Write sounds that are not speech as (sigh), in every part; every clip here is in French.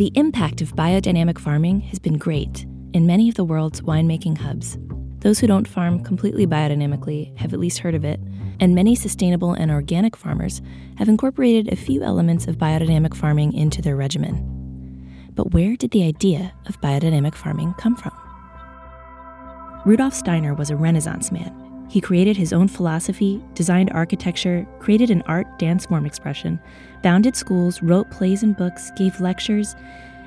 The impact of biodynamic farming has been great in many of the world's winemaking hubs. Those who don't farm completely biodynamically have at least heard of it, and many sustainable and organic farmers have incorporated a few elements of biodynamic farming into their regimen. But where did the idea of biodynamic farming come from? Rudolf Steiner was a Renaissance man. He created his own philosophy, designed architecture, created an art dance form expression, founded schools, wrote plays and books, gave lectures,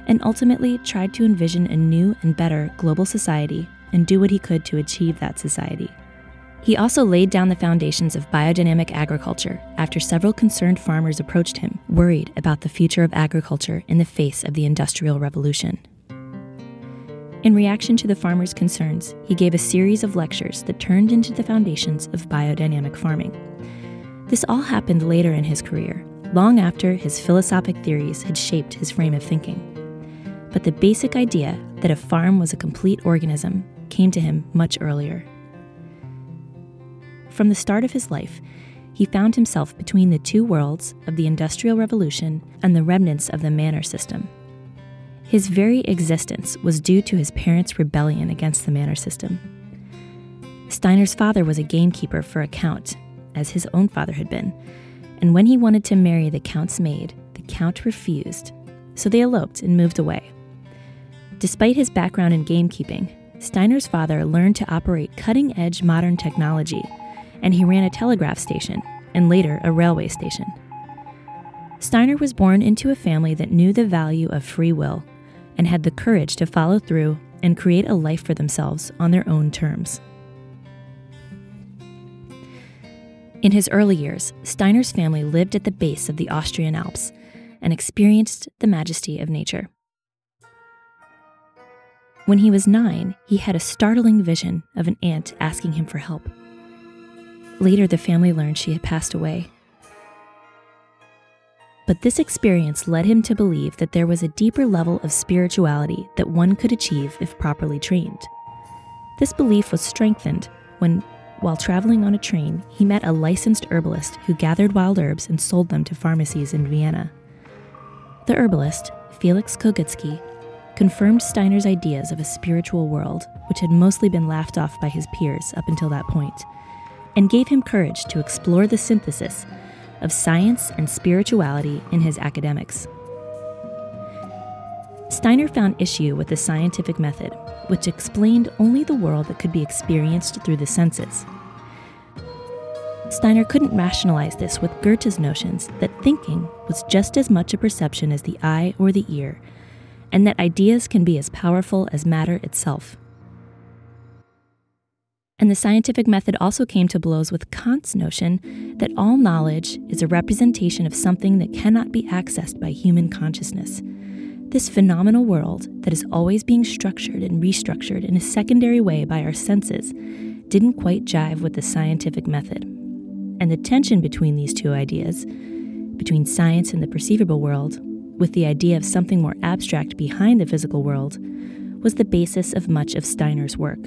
and ultimately tried to envision a new and better global society and do what he could to achieve that society. He also laid down the foundations of biodynamic agriculture after several concerned farmers approached him, worried about the future of agriculture in the face of the Industrial Revolution. In reaction to the farmers' concerns, he gave a series of lectures that turned into the foundations of biodynamic farming. This all happened later in his career, long after his philosophic theories had shaped his frame of thinking. But the basic idea that a farm was a complete organism came to him much earlier. From the start of his life, he found himself between the two worlds of the Industrial Revolution and the remnants of the manor system. His very existence was due to his parents' rebellion against the manor system. Steiner's father was a gamekeeper for a count, as his own father had been, and when he wanted to marry the count's maid, the count refused, so they eloped and moved away. Despite his background in gamekeeping, Steiner's father learned to operate cutting edge modern technology, and he ran a telegraph station and later a railway station. Steiner was born into a family that knew the value of free will and had the courage to follow through and create a life for themselves on their own terms. In his early years, Steiner's family lived at the base of the Austrian Alps and experienced the majesty of nature. When he was nine, he had a startling vision of an aunt asking him for help. Later, the family learned she had passed away. But this experience led him to believe that there was a deeper level of spirituality that one could achieve if properly trained. This belief was strengthened when, while traveling on a train, he met a licensed herbalist who gathered wild herbs and sold them to pharmacies in Vienna. The herbalist, Felix Kogutsky, confirmed Steiner's ideas of a spiritual world, which had mostly been laughed off by his peers up until that point, and gave him courage to explore the synthesis of science and spirituality in his academics. Steiner found issue with the scientific method, which explained only the world that could be experienced through the senses. Steiner couldn't rationalize this with Goethe's notions that thinking was just as much a perception as the eye or the ear, and that ideas can be as powerful as matter itself. And the scientific method also came to blows with Kant's notion that all knowledge is a representation of something that cannot be accessed by human consciousness. This phenomenal world that is always being structured and restructured in a secondary way by our senses didn't quite jive with the scientific method. And the tension between these two ideas, between science and the perceivable world, with the idea of something more abstract behind the physical world, was the basis of much of Steiner's work.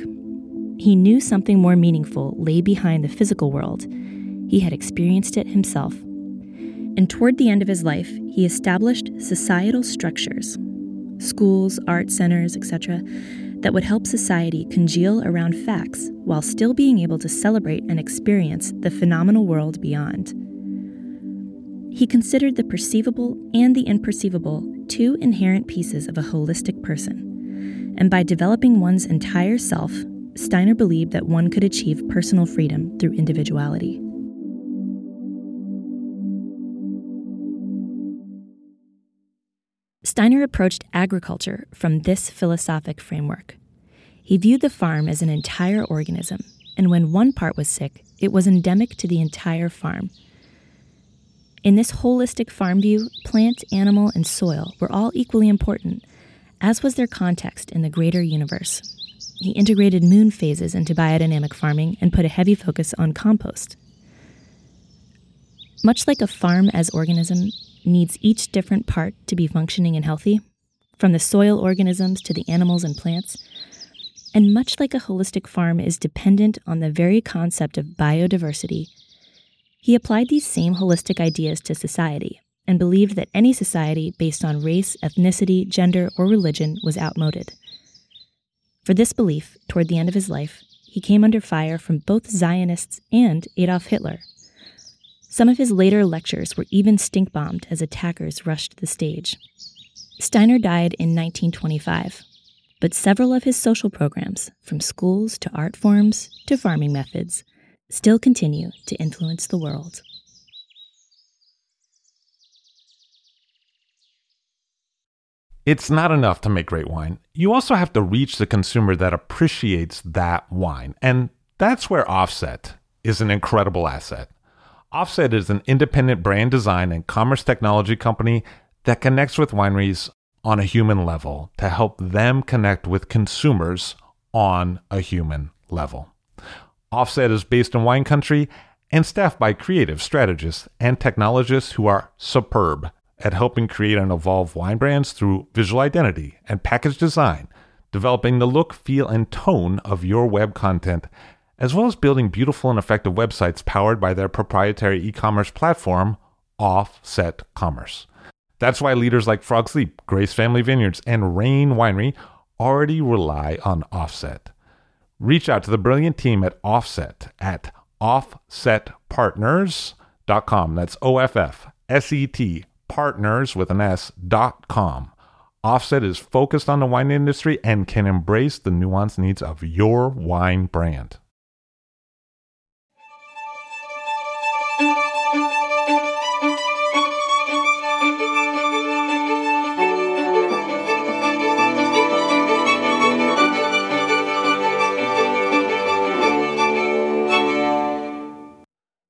He knew something more meaningful lay behind the physical world. He had experienced it himself. And toward the end of his life, he established societal structures schools, art centers, etc., that would help society congeal around facts while still being able to celebrate and experience the phenomenal world beyond. He considered the perceivable and the imperceivable two inherent pieces of a holistic person. And by developing one's entire self, Steiner believed that one could achieve personal freedom through individuality. Steiner approached agriculture from this philosophic framework. He viewed the farm as an entire organism, and when one part was sick, it was endemic to the entire farm. In this holistic farm view, plant, animal, and soil were all equally important, as was their context in the greater universe. He integrated moon phases into biodynamic farming and put a heavy focus on compost. Much like a farm as organism needs each different part to be functioning and healthy, from the soil organisms to the animals and plants, and much like a holistic farm is dependent on the very concept of biodiversity, he applied these same holistic ideas to society and believed that any society based on race, ethnicity, gender, or religion was outmoded. For this belief, toward the end of his life, he came under fire from both Zionists and Adolf Hitler. Some of his later lectures were even stink bombed as attackers rushed the stage. Steiner died in 1925, but several of his social programs, from schools to art forms to farming methods, still continue to influence the world. It's not enough to make great wine. You also have to reach the consumer that appreciates that wine. And that's where Offset is an incredible asset. Offset is an independent brand design and commerce technology company that connects with wineries on a human level to help them connect with consumers on a human level. Offset is based in wine country and staffed by creative strategists and technologists who are superb at helping create and evolve wine brands through visual identity and package design, developing the look, feel, and tone of your web content, as well as building beautiful and effective websites powered by their proprietary e commerce platform, Offset Commerce. That's why leaders like Frog Sleep, Grace Family Vineyards, and Rain Winery already rely on Offset. Reach out to the brilliant team at Offset at offsetpartners.com. That's O F F S E T partners with an S dot com. Offset is focused on the wine industry and can embrace the nuanced needs of your wine brand.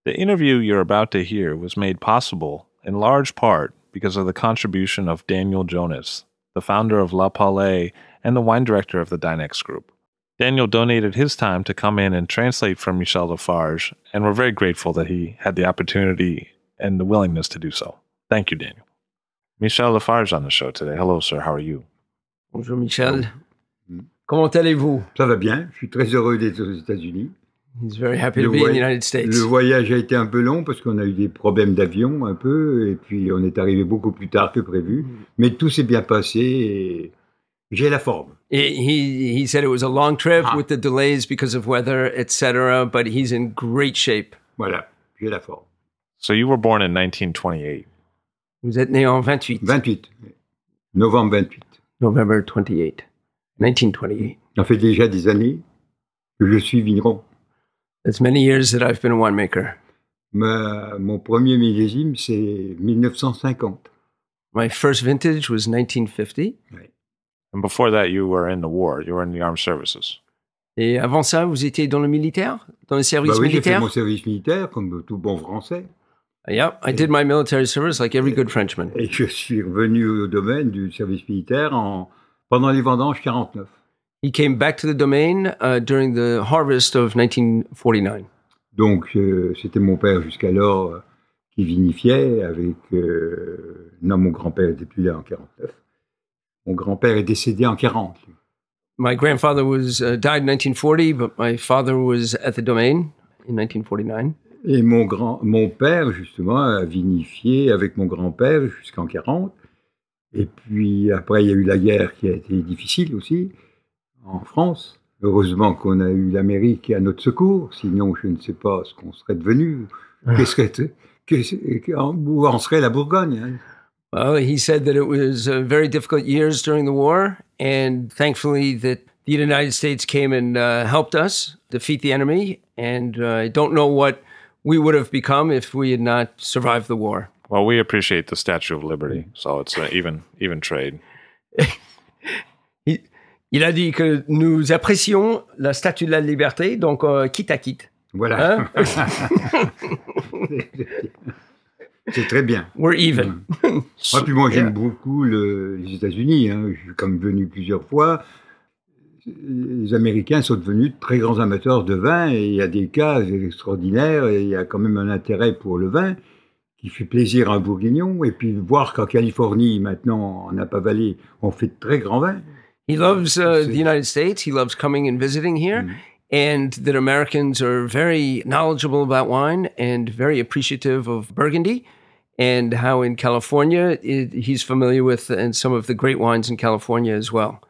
The interview you're about to hear was made possible in large part because of the contribution of Daniel Jonas, the founder of La Paulée and the wine director of the Dinex Group. Daniel donated his time to come in and translate for Michel Lafarge, and we're very grateful that he had the opportunity and the willingness to do so. Thank you, Daniel. Michel Lafarge on the show today. Hello, sir. How are you? Bonjour, Michel. Comment allez-vous? Ça va bien. Je suis très heureux d'être aux États-Unis. He's very happy to be in the United States. Le voyage a été un peu long parce qu'on a eu des problèmes d'avion un peu et puis on est arrivé beaucoup plus tard que prévu. Mm. Mais tout s'est bien passé et j'ai la forme. He, he he said it was a long trip Ah. with the delays because of weather, etc. But he's in great shape. Voilà, j'ai la forme. So you were born in 1928. Vous êtes né en 28, 28. Novembre 28. November 28, 1928. Ça fait déjà des années que je suis vigneron. It's many years that I've been a winemaker. Ma- mon premier millésime, c'est 1950. My first vintage was 1950. And before that, you were in the war. You were in the armed services. Et avant ça, vous étiez dans le militaire, dans le service Bah oui, j'ai fait militaire? mon service militaire comme tout bon français. Yeah, I did my military service like every good Frenchman. Et je suis revenu au domaine du service militaire en, pendant les vendanges 49. He came back to the domain uh, during the harvest of 1949. Donc, euh, c'était mon père jusqu'alors euh, qui vinifiait avec... euh, non, mon grand-père n'était plus là en 49. Mon grand-père est décédé en 40. lui. My grandfather was uh, died in 1940, but my father was at the domain in 1949. Et mon, grand, mon père, justement, a vinifié avec mon grand-père jusqu'en 40. Et puis après, il y a eu la guerre qui a été difficile aussi en France. Heureusement qu'on a eu l'Amérique à notre secours, sinon je ne sais pas ce qu'on serait devenu. Qu'est-ce que, que, où en serait la Bourgogne hein? Well, he said that it was uh, very difficult years during the war, and thankfully that the United States came and uh, helped us defeat the enemy. And uh, I don't know what we would have become if we had not survived the war. Well, we appreciate the Statue of Liberty, so it's an even even trade. (laughs) il, a dit que nous apprécions la Statue de la Liberté, donc euh, quitte à quitte. Voilà. Hein? (laughs) C'est très bien. We're even. Ah, puis moi, j'aime Yeah. (laughs) beaucoup le- les États-Unis. hein. Je suis comme venu plusieurs fois. Les Américains sont devenus de très grands amateurs de vin et il y a des cas extraordinaires et il y a quand même un intérêt pour le vin qui fait plaisir à un bourguignon. Et puis voir qu'en Californie, maintenant, en Napa Valley, on fait de très grands vins. He loves uh, the United States. He loves coming and visiting here, and that Americans are very knowledgeable about wine and very appreciative of Burgundy, and how in California it, he's familiar with and some of the great wines in California as well.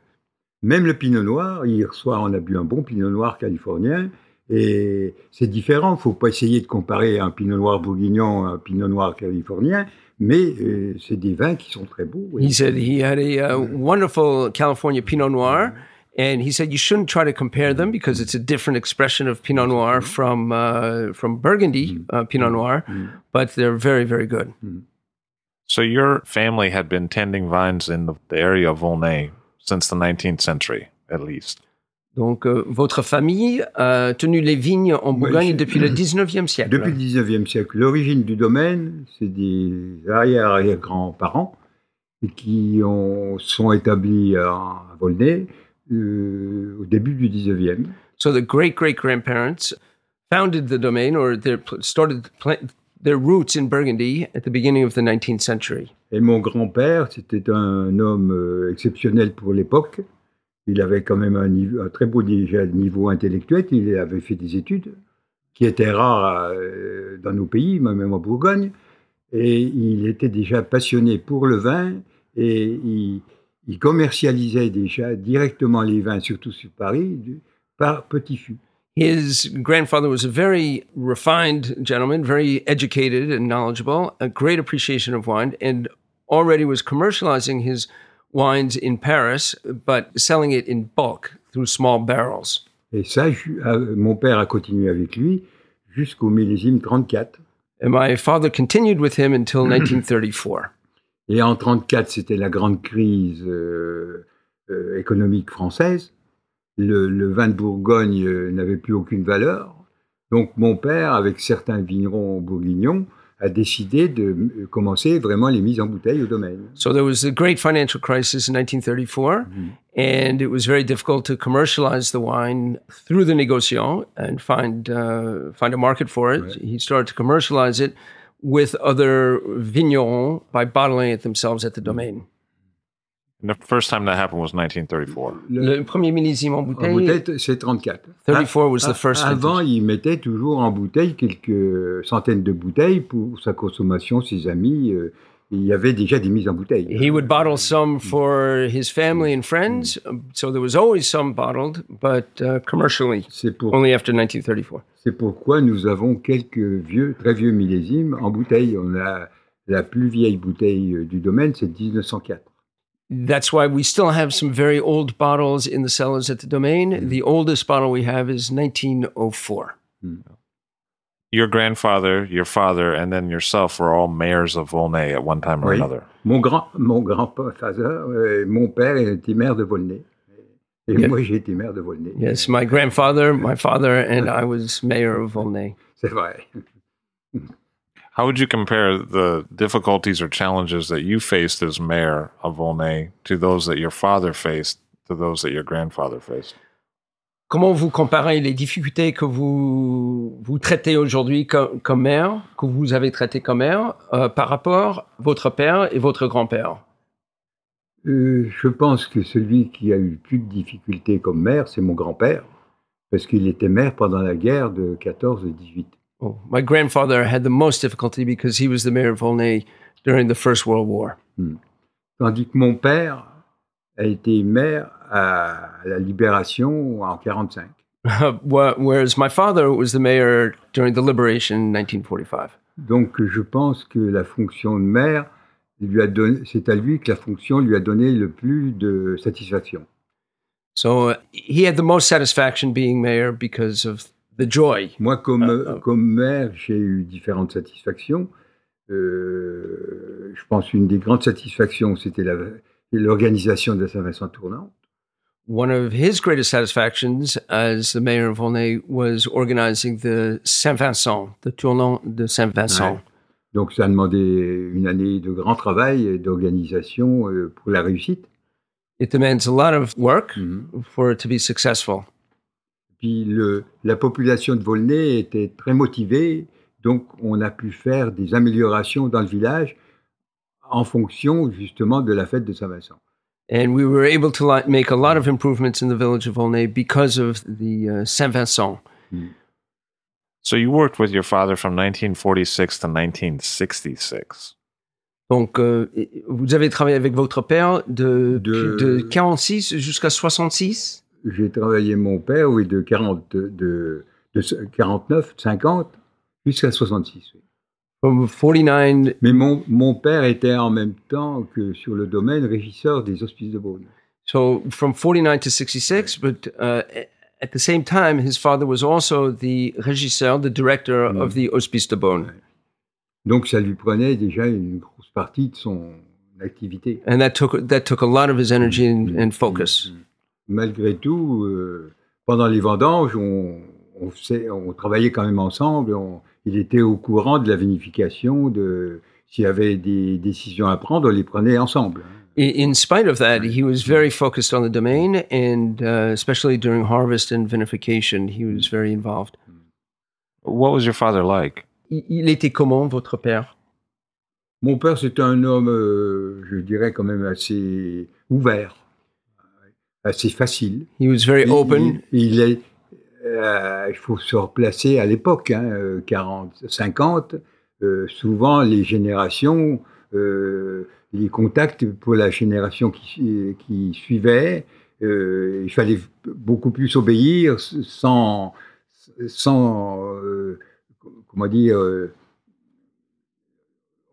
Même le pinot noir, hier soir, on a bu un bon pinot noir californien. Et c'est différent. Il ne faut pas essayer de comparer un pinot noir bourguignon à un pinot noir californien. Mais euh, c'est des vins qui sont très beaux. He said he had a uh, mm-hmm. wonderful California Pinot Noir. Mm-hmm. And he said you shouldn't try to compare them mm-hmm. because it's a different expression of Pinot Noir from uh, from Burgundy uh, Pinot Noir, but they're very very good. So your family had been tending vines in the, the area of Volnay since the 19th century, at least. Donc, euh, votre famille a tenu les vignes en Bourgogne depuis le 19e siècle. Depuis le 19e siècle, l'origine du domaine, c'est des arrière-arrière-grands-parents qui ont, sont établis à, Volnay euh, au début du 19e. So the great great grandparents founded the domain or they started their roots in Burgundy at the beginning of the 19th century. Et mon grand-père, c'était un homme euh, exceptionnel pour l'époque. Il avait quand même un, niveau, un très beau niveau intellectuel. Il avait fait des études qui étaient rares euh, dans nos pays, même en Bourgogne. Et il était déjà passionné pour le vin et il, il commercialisait déjà directement les vins, surtout sur Paris, par petit fût. His grandfather was a very refined gentleman, very educated and knowledgeable, a great appreciation of wine, and already was commercializing his wines in Paris, but selling it in bulk through small barrels. Et ça, euh, mon père a continué avec lui jusqu'au millésime 34. And my father continued with him until (clears throat) 1934. Et en 34, c'était la grande crise euh, euh, économique française. Le, le vin de Bourgogne n'avait plus aucune valeur. Donc mon père, avec certains vignerons bourguignons, a décidé de euh, commencer vraiment les mises en bouteille au domaine. So there was a great financial crisis in 1934, and it was very difficult to commercialize the wine through the négociant and find uh, find a market for it. He started to commercialize it with other vignerons by bottling it themselves at the domain. The first time that happened was 1934. Le premier millésime en En bouteille, bouteille, c'est 34. 34 was the A- first Avant, vintage. il mettait toujours en bouteille quelques centaines de bouteilles pour sa consommation, ses amis. euh, il y avait déjà des mises en bouteille. He would bottle some for his family and friends, so there was always some bottled, but uh, commercially, C'est pour only after 1934. C'est pourquoi nous avons quelques vieux, très vieux millésimes en bouteille. On a la plus vieille bouteille euh, du domaine, c'est 1904. That's why we still have some very old bottles in the cellars at the domain. Mm-hmm. The oldest bottle we have is 1904. Mm. Your grandfather, your father, and then yourself were all mayors of Volnay at one time or Oui. another. Mon grand, mon grand-père, euh, mon père était maire de Volnay. Et Yeah. moi, j'ai été maire de Volnay. Yes, my grandfather, my father, and I was mayor of Volnay. C'est vrai. (laughs) How would you compare the difficulties or challenges that you faced as mayor of Volnay to those that your father faced to those that your grandfather faced? Comment vous comparez les difficultés que vous, vous traitez aujourd'hui comme, comme maire, que vous avez traité comme maire, euh, par rapport à votre père et votre grand-père? Euh, je pense que celui qui a eu le plus de difficultés comme maire, c'est mon grand-père, parce qu'il était maire pendant la guerre de 14 et 18. Oh, my grandfather had the most difficulty because he was the mayor of Volney during the First World War. Tandis que mon père a été maire à la Libération en 45. (laughs) Whereas my father was the mayor during the liberation in 1945. Donc je pense que la fonction de maire, lui a donné, c'est à lui que la fonction lui a donné le plus de satisfaction. So uh, he had the most satisfaction being mayor because of the joy. Moi, comme, Ah, ah. comme maire, j'ai eu différentes satisfactions. Euh, je pense une des grandes satisfactions, c'était l'organisation de la Saint-Vincent tournante. One of his greatest satisfactions as the mayor of Volney was organizing the Saint Vincent, the Tournant de Saint Vincent. Ouais. Donc ça a demandé une année de grand travail et d'organisation euh, pour la réussite. It demands a lot of work Mhm. for it to be successful. Puis le, la population de Volnay était très motivée, donc on a pu faire des améliorations dans le village en fonction justement de la fête de Saint-Vincent. And we were able to make a lot of improvements in the village of Volnay because of the uh, Saint Vincent. So you worked with your father from 1946 to 1966. Donc, euh, vous avez travaillé avec votre père de, De- de 46 jusqu'à 66 J'ai travaillé mon père, oui, de, 40, de, de 49, 50 jusqu'à 66. oui. From 49 Mais mon, mon père était en même temps que sur le domaine régisseur des hospices de Beaune. So from 49 to 66, but uh, at the same time, his father was also the régisseur, the director of the Hospice de Beaune. Donc ça lui prenait déjà une grosse partie de son activité. And that took, that took a lot of his energy and, and focus. Malgré tout, euh, pendant les vendanges, on, on, faisait- on travaillait quand même ensemble. on- il était au courant de la vinification, de s'il y avait des décisions à prendre, on les prenait ensemble. I- In spite of that, he was very focused on the domain, and uh, especially during harvest and vinification, he was very involved. What was your father like? Il, il était comment, votre père? Mon père, c'était un homme, euh, je dirais quand même assez ouvert, assez facile. He was very Il- open. Il, il est, euh, il faut se replacer à l'époque, hein, euh, 40, 50. euh, souvent, les générations, euh, les contacts pour la génération qui, qui suivait, euh, il fallait beaucoup plus obéir sans, sans euh, comment dire, euh,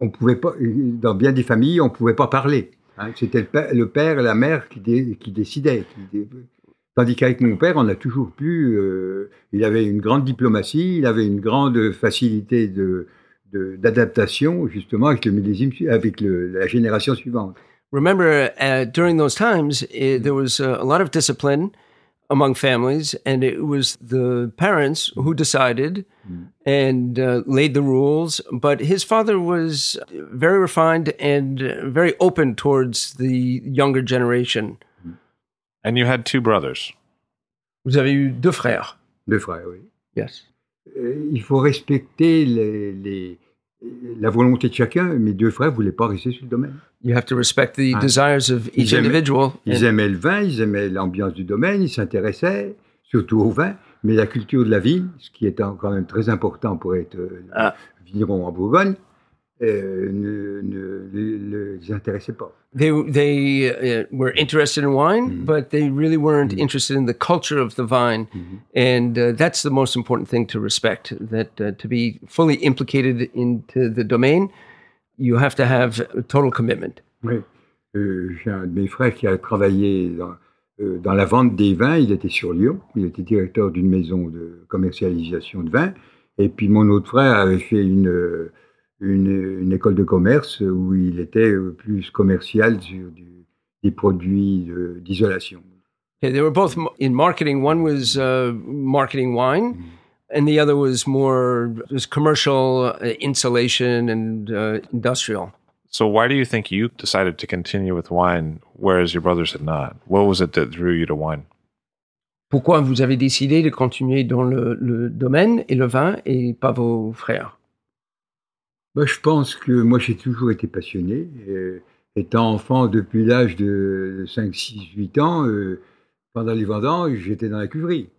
on pouvait pas, dans bien des familles, on ne pouvait pas parler. Hein. C'était le père, et la mère qui, dé- qui décidaient. Tandis qu'avec mon père, on a toujours pu. euh, il avait une grande diplomatie, il avait une grande facilité d'adaptation justement avec le millésime, avec la génération suivante. Remember, uh, during those times, there was uh, a lot of discipline among families, and it was the parents who decided and uh, laid the rules. But his father was very refined and uh, very open towards the younger generation. And you had two brothers. Vous avez eu deux frères. Deux frères, oui. Yes. Euh, il faut respecter les, les- la volonté de chacun. Mes deux frères ne voulaient pas rester sur le domaine. You have to respect the Ah. desires of each Ils aimaient- individual. Ils aimaient le vin, ils aimaient l'ambiance du domaine, ils s'intéressaient surtout au vin, mais la culture de la vigne, ce qui est quand même très important pour être euh, Ah. vigneron en Bourgogne, ne, ne- ne- ne les intéressait pas. they they uh, were interested in wine, Mhm. but they really weren't interested in the culture of the vine, and uh, that's the most important thing to respect. That uh, to be fully implicated into the domain, you have to have a total commitment. Oui. Euh, J'ai un de mes frères qui a travaillé dans, euh, dans la vente des vins. Il était sur Lyon. Il était directeur d'une maison de commercialisation de vins. Et puis mon autre frère avait fait une, euh, une, une école de commerce où il était euh, plus commercial sur du- des produits de- d'isolation. Okay, they were both m- in marketing. One was uh, marketing wine, and the other was more just commercial uh, insulation and uh, industrial. So why do you think you decided to continue with wine, whereas your brothers had not? What was it that drew you to wine? Pourquoi vous avez décidé de continuer dans le, le domaine et le vin et pas vos frères? Bah, je pense que moi j'ai toujours été passionné. euh, étant enfant depuis l'âge de 5, 6, 8 ans, euh, pendant les vendanges, j'étais dans la cuverie.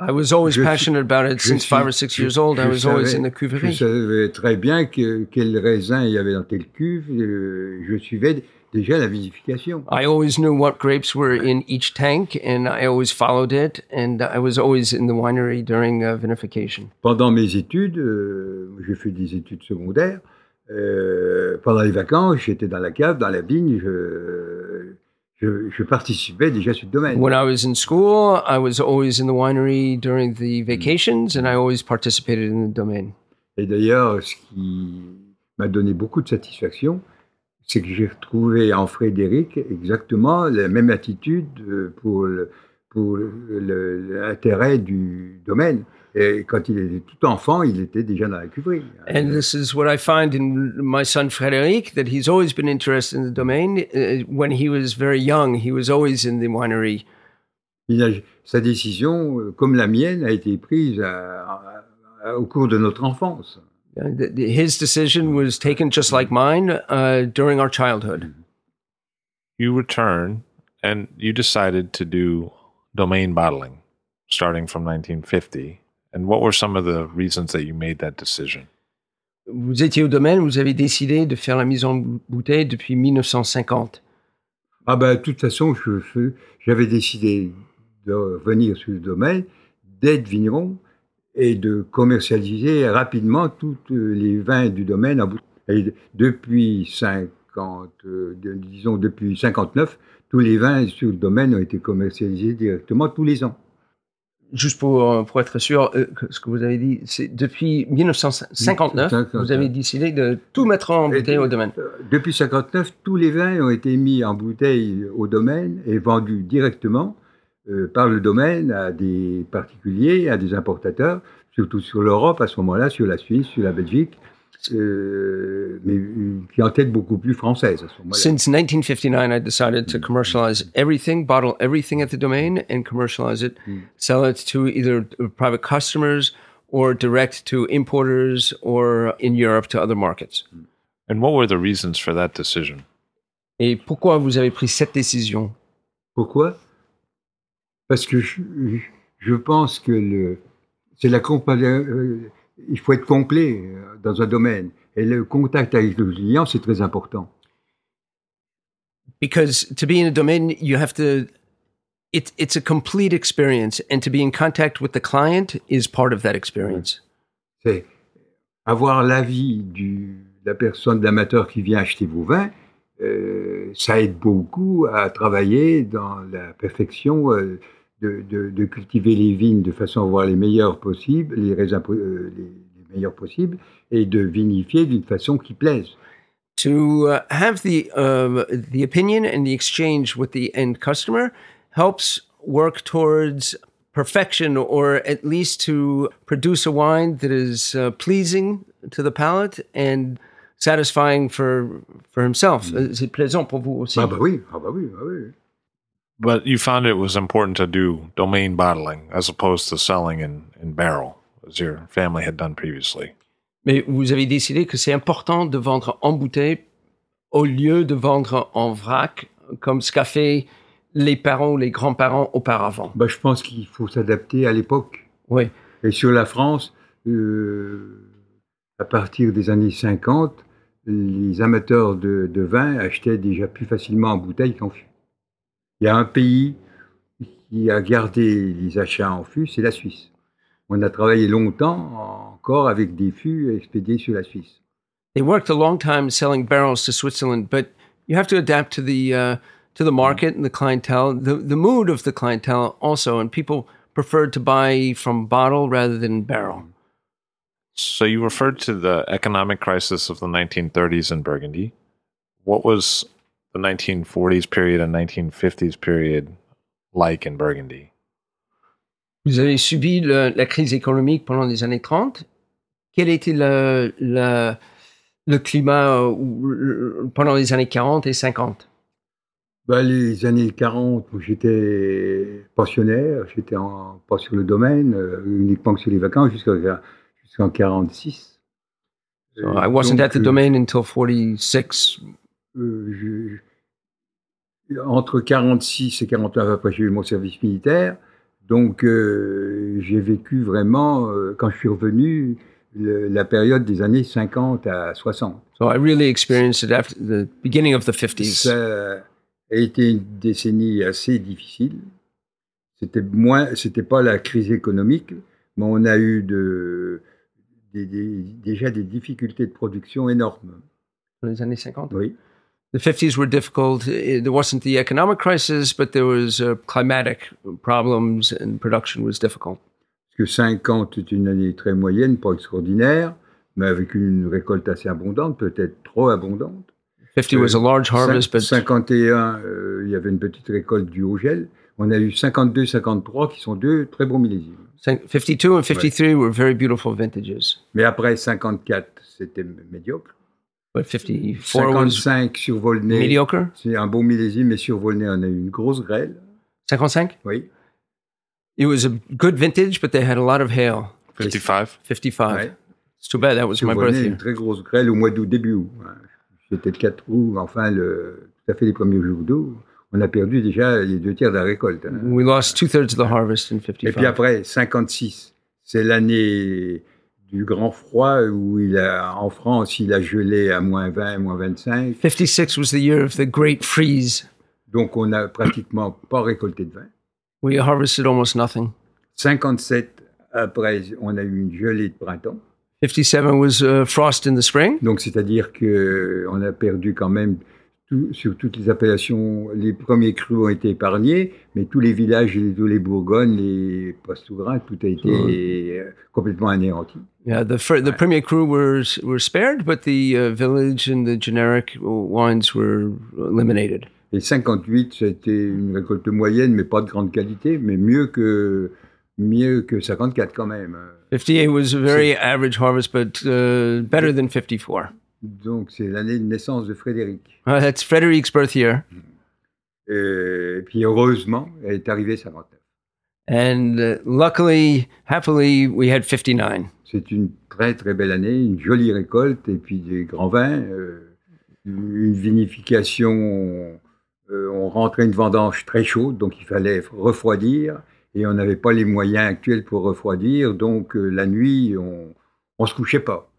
I was always Je suis- passionate about it je since suis- five or six je- years old. I je was always savais- in the Je cuverie. savais très bien que, quel raisin il y avait dans telle cuve. euh, je suivais déjà la vinification. I always knew what grapes were in each tank, and I always followed it. And I was always in the winery during uh, vinification. Pendant mes études, euh, j'ai fait des études secondaires. euh, pendant les vacances, j'étais dans la cave, dans la vigne. Je, je, je participais déjà sur le domaine. When I was in school, I was always in the winery during the vacations, and I always participated in the domain. Et d'ailleurs, ce qui m'a donné beaucoup de satisfaction, c'est que j'ai retrouvé en Frédéric exactement la même attitude euh, pour le- pour l'intérêt du domaine. Et quand il était tout enfant, il était déjà dans la cuverie. And this is what I find in my son Frederic that he's always been interested in the domain. Uh, when he was very young, he was always in the winery. Il a- sa décision, euh, comme la mienne, a été prise à- à- au cours de notre enfance. Uh, th- th- his decision was taken just like mine uh, during our childhood. You return and you decided to do domain bottling starting from 1950. And what were some of the reasons that you made that decision? Vous étiez au domaine, vous avez décidé de faire la mise en bou- bouteille depuis 1950. Ah ben, de toute façon, je fais- j'avais décidé de revenir sur le domaine, d'être vigneron et de commercialiser rapidement tous les vins du domaine. en bouteille. Et depuis 50, euh, de- disons depuis 59, tous les vins sur le domaine ont été commercialisés directement tous les ans. Juste pour, euh, pour être sûr, euh, ce que vous avez dit, c'est depuis 1959, 59. vous avez décidé de tout mettre en Et- bouteille au domaine. Euh, Depuis 59, tous les vins ont été mis en bouteille au domaine et vendus directement euh, par le domaine à des particuliers, à des importateurs, surtout sur l'Europe à ce moment-là, sur la Suisse, sur la Belgique, euh, mais une clientèle beaucoup plus française à ce moment-là. Since 1959, I decided to commercialize everything, bottle everything at the domain, and commercialize it, Mm. sell it to either private customers or direct to importers or in Europe to other markets. And what were the reasons for that decision? Et pourquoi vous avez pris cette décision? Pourquoi? Parce que je, je pense que le, c'est la euh, il faut être complet euh, dans un domaine. Et le contact avec le client, c'est très important. Because to be in a domain, you have to. It's it's a complete experience, and to be in contact with the client is part of that experience. C'est avoir l'avis de la personne, de l'amateur qui vient acheter vos vins. euh, ça aide beaucoup à travailler dans la perfection euh, de, de- de cultiver les vignes de façon à avoir les meilleurs possibles, les raisins euh, les, les meilleurs possibles, et de vinifier d'une façon qui plaise. to uh, have the um, the opinion and the exchange with the end customer helps work towards perfection or at least to produce a wine that is uh, pleasing to the palate and satisfying for for himself Uh, c'est plaisant pour vous aussi? Ah bah oui, ah bah oui, ah oui. But you found it was important to do domain bottling as opposed to selling in, in barrel, as your family had done previously. mais vous avez décidé que c'est important de vendre en bouteille au lieu de vendre en vrac comme ce qu'a fait les parents ou les grands-parents auparavant Bah, je pense qu'il faut s'adapter à l'époque. oui Et sur la France, euh, à partir des années 50, les amateurs de, de vin achetaient déjà plus facilement en bouteille qu'en fût. Il y a un pays qui a gardé les achats en fût, c'est la Suisse. On a travaillé longtemps encore avec des fûts expédiés sur la Suisse. they worked a long time selling barrels to Switzerland, but you have to adapt to the uh, to the market and the clientele, the the mood of the clientele also, and people preferred to buy from bottle rather than barrel. So you referred to the economic crisis of the 1930s in Burgundy. What was the 1940s period and 1950s period like in Burgundy? Vous avez subi le- la crise économique pendant les années 30. Quel était le, le, le climat euh, pendant les années 40 et 50 Bah, les années 40, où j'étais pensionnaire, j'étais en- pas sur le domaine, euh, uniquement que sur les vacances, jusqu'en 46. So I wasn't Donc, at the euh, domain until 46. Euh, je- entre 46 et 49, après j'ai eu mon service militaire. Donc euh, j'ai vécu vraiment, euh, quand je suis revenu, le- la période des années 50 à 60. So I really experienced it after the beginning of the 50s. Ça a été une décennie assez difficile. C'était moins, c'était pas la crise économique, mais on a eu de, des- des- déjà des difficultés de production énormes. Dans les années 50. Oui. The 50s were difficult. Eh, There wasn't the economic crisis, but there was uh, climatic problems and production was difficult. Parce que 50 est une année très moyenne, pas extraordinaire, mais avec une récolte assez abondante, peut-être trop abondante. 50 was a large harvest, Cin- but 51, euh, il y avait une petite récolte due au gel. On a eu 52, 53 qui sont deux très bons millésimes. cin- 52 and 53 were very beautiful vintages. Mais après 54, c'était médiocre. But 54 was 55 sur Volney, mediocre. c'est un bon millésime, mais sur Volney, on a eu une grosse grêle. 55? Oui. It was a good vintage, but they had a lot of hail. 55. 55. Ouais. It's too bad that was Sur my birth Volney, year. une très grosse grêle au mois d'août, début août. C'était le 4 août, enfin, le, tout à fait les premiers jours d'août. On a perdu déjà les deux tiers de la récolte. hein. We lost two thirds of the harvest in Et 55. puis après, 56, c'est l'année du grand froid où il a, en France, il a gelé à moins 20, moins 25. 56 was the year of the great freeze. Donc on n'a pratiquement pas récolté de vin. We harvested almost nothing. 57, après, on a eu une gelée de printemps. 57 was uh, frost in the spring. Donc c'est-à-dire que on a perdu quand même tout- sur toutes les appellations. Les premiers crus ont été épargnés, mais tous les villages, tous les Bourgognes, les Postougrins, tout a été euh, complètement anéanti. Yeah, the fir- the premier cru were were spared, but the uh, village and the generic wines were eliminated. Et 58, c'était une récolte moyenne, mais pas de grande qualité, mais mieux que, mieux que 54 quand même. 58 was a very average harvest, but uh, better than 54. Donc c'est l'année de naissance de Frédéric. Uh, that's Frederick's birth year, Et puis heureusement, elle est arrivée 59. and uh, luckily, happily, we had 59. C'est une très très belle année, une jolie récolte, et puis des grands vins, euh, une vinification. euh, on rentrait une vendange très chaude, donc il fallait refroidir, et on n'avait pas les moyens actuels pour refroidir, donc euh, la nuit, on on se couchait pas.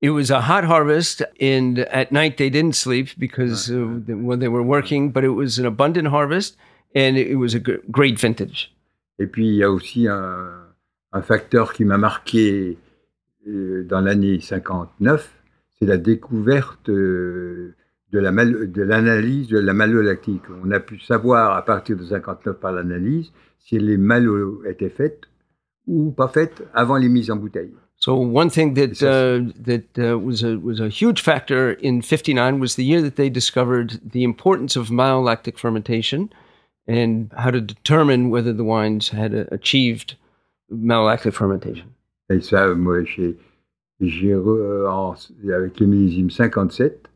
It was a hot harvest, and at night they didn't sleep because uh, when they were working. But it was an abundant harvest, and it was a great vintage. Et puis, il y a aussi un, un facteur qui m'a marqué euh, dans l'année 59, c'est la découverte euh, de la mal- de l'analyse de la malolactique. On a pu savoir à partir de 59 par l'analyse si les malos étaient faites ou pas faites avant les mises en bouteille. So one thing that uh, that uh, was a was a huge factor in '59 was the year that they discovered the importance of malolactic fermentation and how to determine whether the wines had uh, achieved malolactic fermentation. Et ça, moi, j'ai, avec le millésime 57,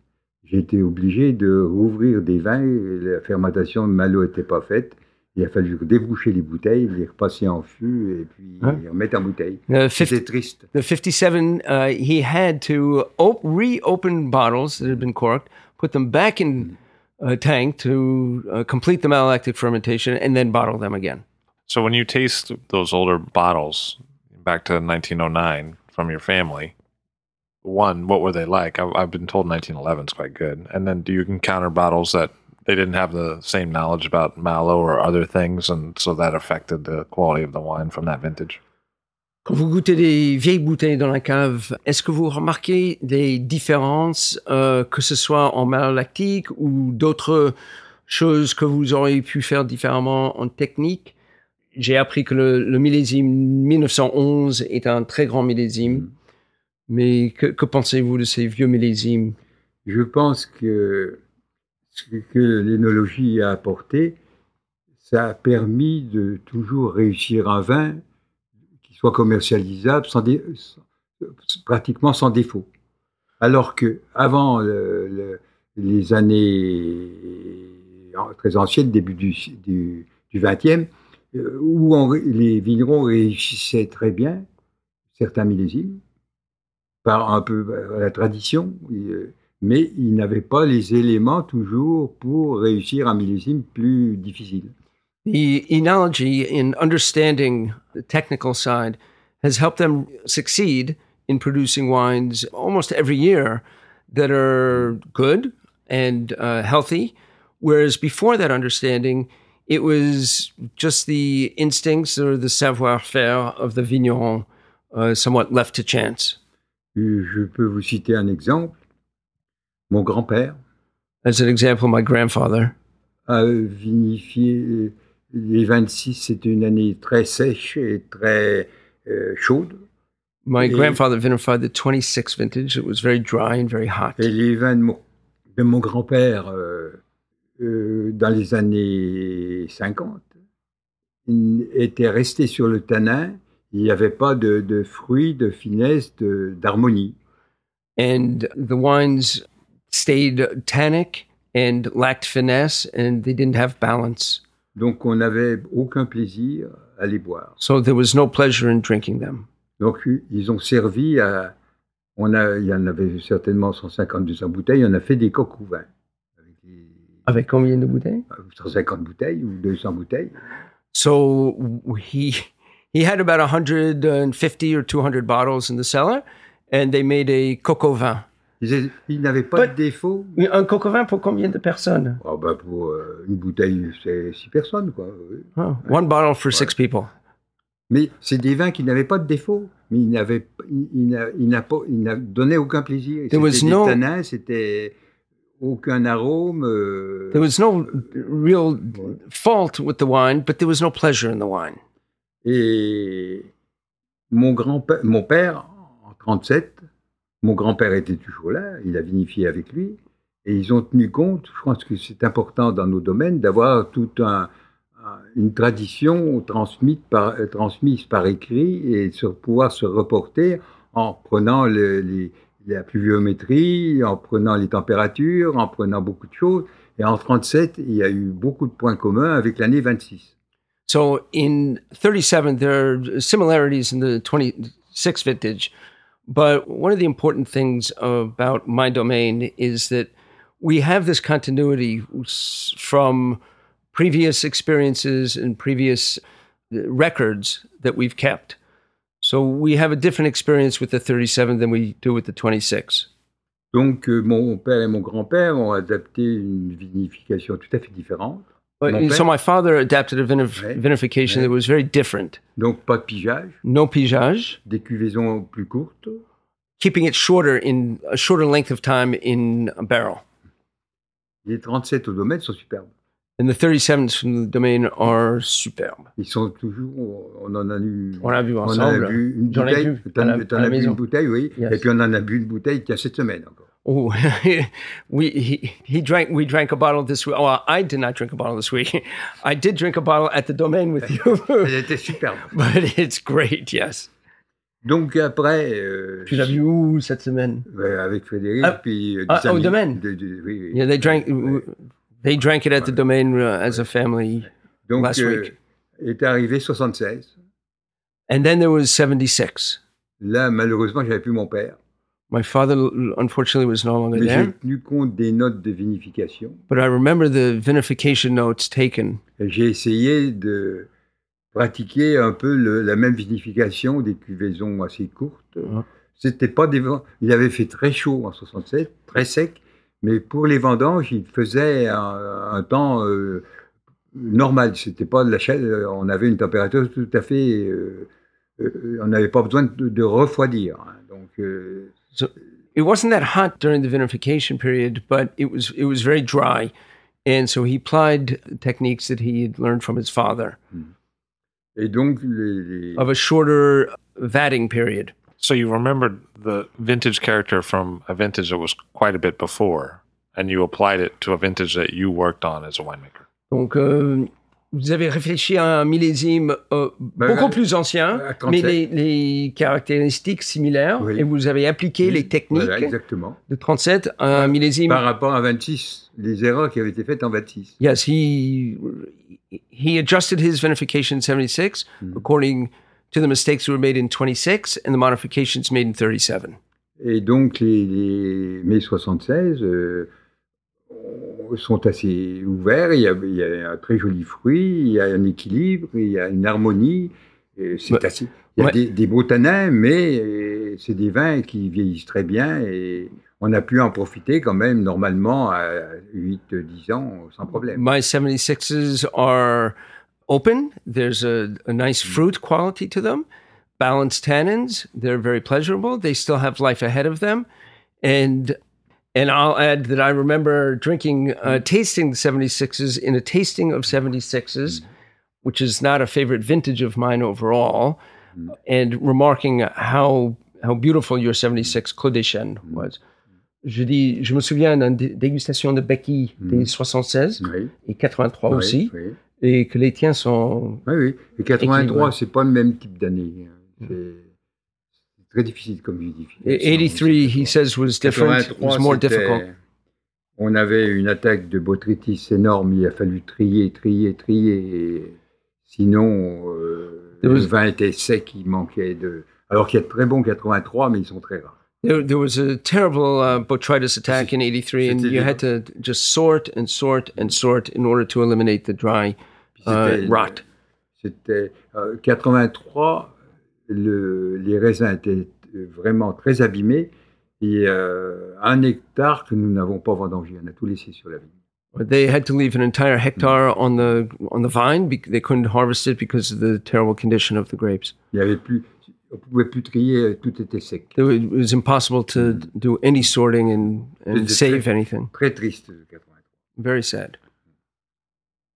j'ai été obligé de rouvrir des vins. La fermentation de malo n'était pas faite. Il a fallu déboucher les bouteilles, les repasser en fût et puis Ouais. les remettre en bouteille. 50, C'était triste. the 57, uh, he had to op- reopen bottles that had been corked, put them back in a tank to uh, complete the malolactic fermentation, and then bottle them again. So when you taste those older bottles back to 1909 from your family, one, what were they like? I, I've been told 1911 is quite good. And then do you encounter bottles that they didn't have the same knowledge about Malo or other things, and so that affected the quality of the wine from that vintage? Quand vous goûtez des vieilles bouteilles dans la cave, est-ce que vous remarquez des différences, euh, que ce soit en malolactique ou d'autres choses que vous auriez pu faire différemment en technique? J'ai appris que le, le millésime 1911 est un très grand millésime. Mais que, que pensez-vous de ces vieux millésimes? Je pense que ce que l'énologie a apporté, ça a permis de toujours réussir un vin qui soit commercialisable pratiquement sans défaut. Alors que avant le- le- les années très anciennes, début du, du, du 20e, euh, où les vignerons réussissaient très bien certains millésimes, par un peu la tradition, euh, mais il n'avait pas les éléments toujours pour réussir un millésime plus difficile. The enology in understanding the technical side has helped them succeed in producing wines almost every year that are good and uh, healthy. Whereas before that understanding, it was just the instincts or the savoir faire of the vigneron, uh, somewhat left to chance. Je peux vous citer un exemple. Mon grand-père As an example, my grandfather a vinifié les 26, c'était une année très sèche et très euh, chaude. My Et- grandfather vinified the 26 vintage. It was very dry and very hot. Et les vins de mon, de mon grand-père, euh, euh, dans les années 50, ils étaient restés sur le tanin. Il n'y avait pas de, de fruits, de finesse, d'harmonie. And the wines stayed tannic and lacked finesse, and they didn't have balance. Donc, on n'avait aucun plaisir à les boire. So there was no pleasure in drinking them. Donc, ils ont servi à. On a, il y en avait certainement 150, 200 bouteilles. On a fait des coques au vin. Avec les- Avec combien de bouteilles? 150 bouteilles ou 200 bouteilles. So he he had about 150 or 200 bottles in the cellar, and they made a coco vin. Ils, ils n'avaient pas But- de défaut. Un coco vin pour combien de personnes? Ah bah pour euh, une bouteille, c'est six personnes, quoi. oui. Oh, one bottle for six people. Mais c'est des vins qui n'avaient pas de défaut. Mais ils n'avaient, il, il n'a, il n'a pas, il n'a donné aucun plaisir. There was C'était des no- tanins, c'était aucun arôme. euh, There was no real fault with the wine, but there was no pleasure in the wine. Et mon grand-père, mon père, en 37, mon grand-père était toujours là, il a vinifié avec lui, et ils ont tenu compte, je pense que c'est important dans nos domaines, d'avoir toute un, un- une tradition transmise par, euh, écrit et de pouvoir se reporter en prenant la pluviométrie, en prenant les températures, en prenant beaucoup de choses. Et en 37, il y a eu beaucoup de points communs avec l'année 26. So in 37, there are similarities in the 26 vintage. But one of the important things about my domain is that we have this continuity from previous experiences and previous uh, records that we've kept. So we have a different experience with the 37 than we do with the 26. Donc, euh, mon père et mon grand-père ont adapté une vinification tout à fait différente. So my father adapted a vinif- vinification that was very different. Donc, pas de pigeage, No pigeage, des cuvaisons plus courtes. keeping it shorter in a shorter length of time in a barrel. Les 37 au domaine sont superbes. And the 37s from the domain are superbes. Ils sont toujours, on en a eu, On l'a vu on en a ensemble. bu une bouteille. T'en à la- t'en à la as bu maison. une bouteille, oui. Yes. Et puis on en a bu une bouteille a cette semaine encore. Oh, (laughs) we he, he drank. We drank a bottle this week. Oh, I did not drink a bottle this week. (laughs) I did drink a bottle at the domain with you, (laughs) Elle était superbe. but it's great. Yes. Donc après, euh, Tu l'as vu où cette semaine? avec Frédéric, Ah, puis euh, ah, au domaine. de- de- oui, oui. Yeah, they drank. They drank it at the domain uh, as a family, Donc, last euh, week. est arrivé 76. and then there was seventy six. Là, malheureusement, j'avais plus mon père. My father, unfortunately, was no longer Mais there. j'ai tenu compte des notes de vinification. But I remember the vinification notes taken. Et J'ai essayé de pratiquer un peu le- la même vinification des cuvaisons assez courtes. Ouais. C'était pas des Il avait fait très chaud en 67, très sec, mais pour les vendanges, il faisait un, un temps euh, normal. C'était pas de la chaleur. On avait une température tout à fait. euh, euh, on n'avait pas besoin de, de refroidir. hein. Donc, euh, It wasn't that hot during the vinification period, but it was it was very dry, and so he applied techniques that he had learned from his father et donc, les, les- of a shorter vatting period. So you remembered the vintage character from a vintage that was quite a bit before, and you applied it to a vintage that you worked on as a winemaker. Donc, euh, vous avez réfléchi à un millésime euh, beaucoup plus ancien, à 37. mais les, les caractéristiques similaires, Oui. et vous avez appliqué les techniques Voilà, exactement. de 37 à un millésime. Par rapport à 26, les erreurs qui avaient été faites en 26. Yes, he he adjusted his vinification in 76 Mhm. according to the mistakes that were made in 26 and the modifications made in 37. Et donc, les, les mai 76 euh, sont assez ouverts. Il y, a, il y, a, un très joli fruit, il y a un équilibre, il y a une harmonie. C'est Ouais. assez. Il y a Ouais. des, des beaux tanins, mais euh, c'est des vins qui vieillissent très bien et on a pu en profiter quand même normalement à 8-10 ans sans problème. My 76s are open. There's a, a nice mm. fruit quality to them, balanced tannins. They're very pleasurable. They still have life ahead of them. And and I'll add that I remember drinking, uh, mm. tasting the 76s in a tasting of 76s, mm. which is not a favorite vintage of mine overall, and remarking how how beautiful your 76 Clos des Chênes was. Je, dis, je me souviens d'une dégustation de Becky des 76 Oui, et 83 oui, aussi, oui. Et que les tiens sont. Oui, oui. Et 83, Équilibré. c'est pas le même type d'année. C'est c'est très difficile comme vinification. 83, he says, was different. It 83, was more difficult. On avait une attaque de botrytis énorme. Il a fallu trier, trier, trier. sinon, euh, There le was- vin était sec. Il manquait de. Alors qu'il y a de très bons 83, mais ils sont très rares. There, there was a terrible uh, botrytis attack in 83, and you had to just sort and sort and sort in order to eliminate the dry c'était- rot. C'était euh, 83. Le, les raisins étaient euh, vraiment très abîmés. Et euh, un hectare que nous n'avons pas vendangé, on a tout laissé sur la vigne. They had to leave an entire hectare on the on the vine. They couldn't harvest it because of the terrible condition of the grapes. Il y avait plus, on pouvait plus trier, tout était sec. It wa- it was impossible to do any sorting and, and save true? anything. Très triste, le 83. Very sad.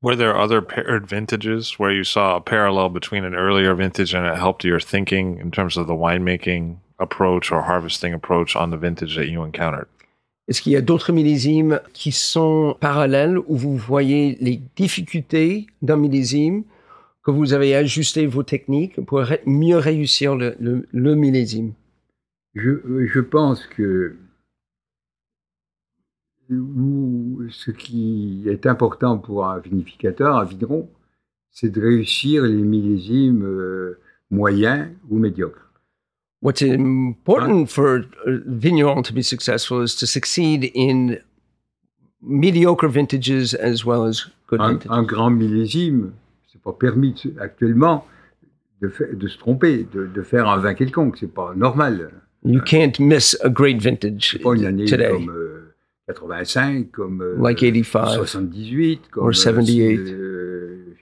Were there other paired vintages where you saw a parallel between an earlier vintage and it helped your thinking in terms of the winemaking approach or harvesting approach on the vintage that you encountered? Est-ce qu'il y a d'autres millésimes qui sont parallèles où vous voyez les difficultés d'un millésime que vous avez ajusté vos techniques pour mieux réussir le, le- le millésime Je, je pense que où- ce qui est important pour un vinificateur, un vigneron, c'est de réussir les millésimes euh, moyens ou médiocres. What's important for a vigneron to be successful is to succeed in mediocre vintages as well as good Un, vintages. un grand millésime, c'est pas permis de actuellement de, de se tromper, de, de faire un vin quelconque, c'est pas normal. You can't miss a great vintage pas une année today. comme euh, 85, comme euh, Like 85. 78, comme Or euh, 78. euh,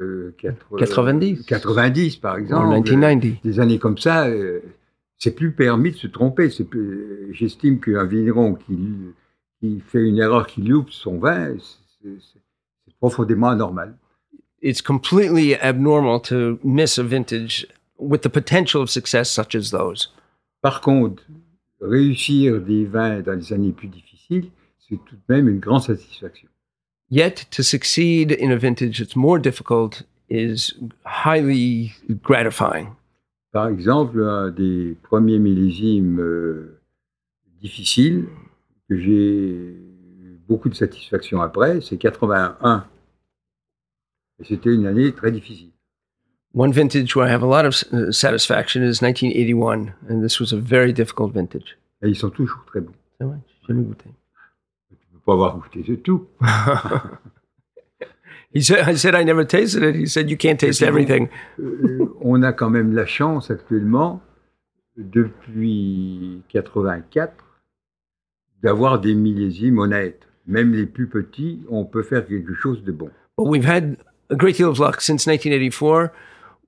euh, quatre- 90. 90 par Or exemple. 1990. Des années comme ça, c'est plus permis de se tromper. J'estime qu'un vigneron qui, qui fait une erreur, qui loupe son vin, c'est profondément anormal. it's completely abnormal to miss a vintage with the potential of success such as those. Par contre, réussir des vins dans les années plus difficiles, c'est tout de même une grande satisfaction. Yet to succeed in a vintage that's more difficult is highly gratifying. Par exemple, un des premiers millésimes euh, difficiles que j'ai eu beaucoup de satisfaction après, c'est 81. Et c'était une année très difficile. One vintage where I have a lot of uh, satisfaction is 1981, and this was a very difficult vintage. Et ils sont toujours très bons. Jamais goûté. Tu ne peux pas avoir goûté de tout. (laughs) He said, I said I never tasted it. He said you can't taste everything. Euh, on a quand même la chance actuellement, depuis 84, d'avoir des millésimes honnêtes. Même les plus petits, on peut faire quelque chose de bon. But we've had a great deal of luck since 1984.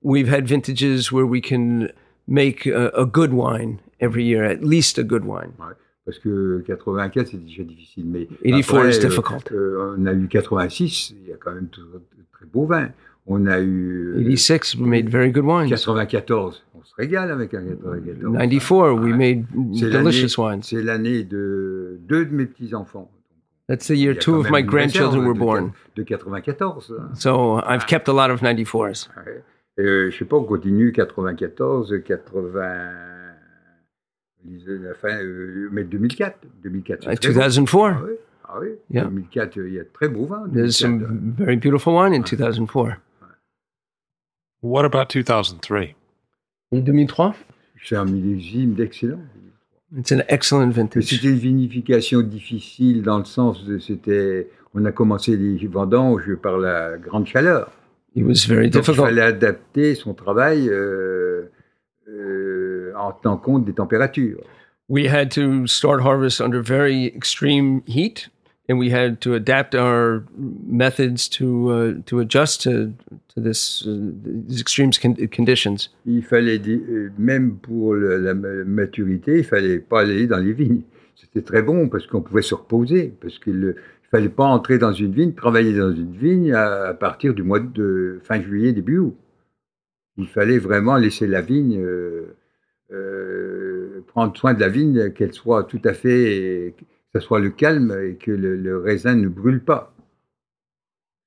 We've had vintages where we can make a, a good wine every year, at least a good wine. Ouais. Parce que 84, c'est déjà difficile. Mais 84 après, is euh, difficult. euh, on a eu 86, il y a quand même de très beaux vins. On a eu euh, 86, we made very good wines. 94, on se régale avec un 94. 94, we made C'est delicious wines. C'est l'année de deux de mes petits-enfants. That's the Il year two of my grandchildren were de- born. De 94. hein. So I've kept a lot of 94s. Ouais. Euh, je sais pas, on continue 94, 80, la fin, euh, mais 2004. 2004 c'est Uh, très beau. 2004. Ah oui, ah oui. Yeah. 2004, il y a de très beaux vins. There's 2004. some very beautiful wine in 2004. What about 2003? Et 2003? C'est un millésime d'excellent. It's an excellent vintage. C'était une vinification difficile dans le sens de c'était. On a commencé les vendanges par la grande chaleur. It was very Donc il difficult. fallait adapter son travail euh, euh, en tenant compte des températures. We had to start harvest under very extreme heat, and we had to adapt our methods to uh, to adjust to to this uh, these extreme con- conditions. Il fallait, euh, même pour le- la ma- maturité, il fallait pas aller dans les vignes. C'était très bon parce qu'on pouvait se reposer, parce qu'il ne fallait pas entrer dans une vigne, travailler dans une vigne à, à partir du mois de fin juillet, début août. Il fallait vraiment laisser la vigne, euh, euh, prendre soin de la vigne, qu'elle soit tout à fait, que ça soit le calme et que le, le raisin ne brûle pas.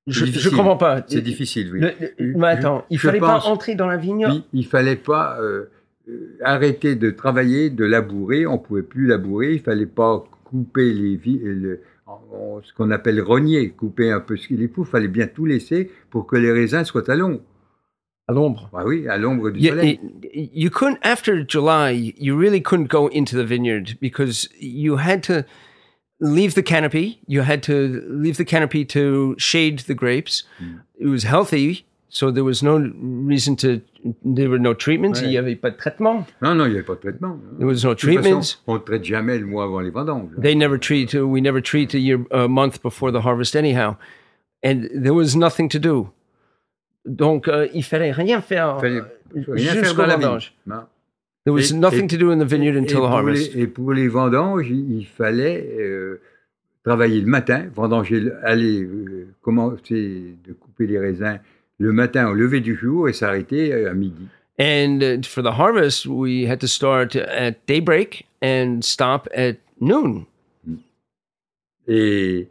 Je, difficile. comprends pas. C'est difficile, oui. Le- le- mais attends, il Je fallait pense- pas entrer dans la vigne. Il fallait pas euh, euh, arrêter de travailler, de labourer. On pouvait plus labourer. Il fallait pas couper les ce qu'on appelle rogner, couper un peu ce qu'il faut. Il fallait bien tout laisser pour que les raisins soient à l'ombre. À l'ombre. Ah oui, à l'ombre du You, soleil. you couldn't after July. You really couldn't go into the vineyard because you had to leave the canopy. You had to leave the canopy to shade the grapes. It was healthy, so there was no reason to. There were no treatments. Ouais. Il y avait pas de traitement. Non, non, il n'y avait pas de traitement. There was no toute façon, treatments. on ne traite jamais le mois avant les vendanges. They never treat. We never treat a year, a month before the harvest, anyhow, and there was nothing to do. Donc, euh, il fallait rien faire fallait euh, rien faire jusqu'au vendange. Non. There was Et- nothing et- to do in the vineyard until the harvest. les- et pour les vendanges, il, il fallait euh, travailler le matin, vendanger, le- aller euh, commencer de couper les raisins le matin au lever du jour et s'arrêter euh, à midi. And uh, for the harvest, we had to start at daybreak and stop at noon. Et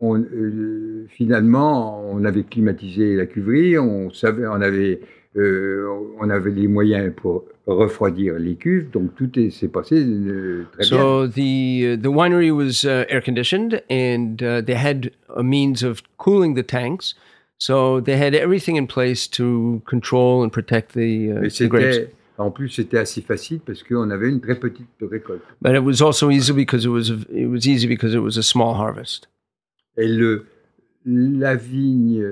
on, euh, finalement, on avait climatisé la cuverie, on savait, on avait, euh, on avait les moyens pour refroidir les cuves, donc tout est- s'est passé euh, très bien. So the uh, the winery was uh, air conditioned, and uh, they had a means of cooling the tanks. So they had everything in place to control and protect the, uh, the grapes. en plus, c'était assez facile parce qu'on avait une très petite récolte. But it was also easy because it was a, it was easy because it was a small harvest. Et le, la vigne,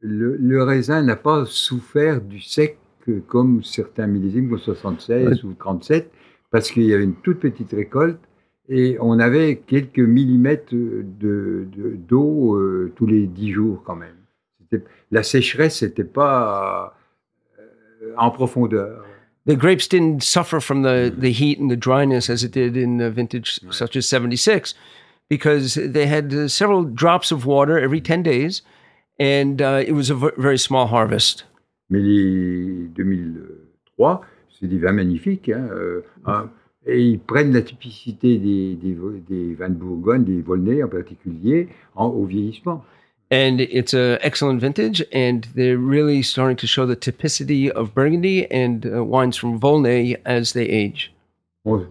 le, le raisin n'a pas souffert du sec comme certains millésimes, comme 76 ou 37, parce qu'il y avait une toute petite récolte et on avait quelques millimètres de, de- d'eau euh, tous les 10 jours quand même. La sécheresse n'était pas euh, en profondeur. The grapes didn't suffer from the, the heat and the dryness as it did in a vintage such as 76 because they had uh, several drops of water every 10 days and uh, it was a very small harvest. Mais les 2003, c'est des vins magnifiques. hein, euh, hein, et ils prennent la typicité des, des, des vins de Bourgogne, des Volnay en particulier, en- au vieillissement. And it's an excellent vintage and they're really starting to show the typicity of Burgundy and uh, wines from Volnay as they age. On-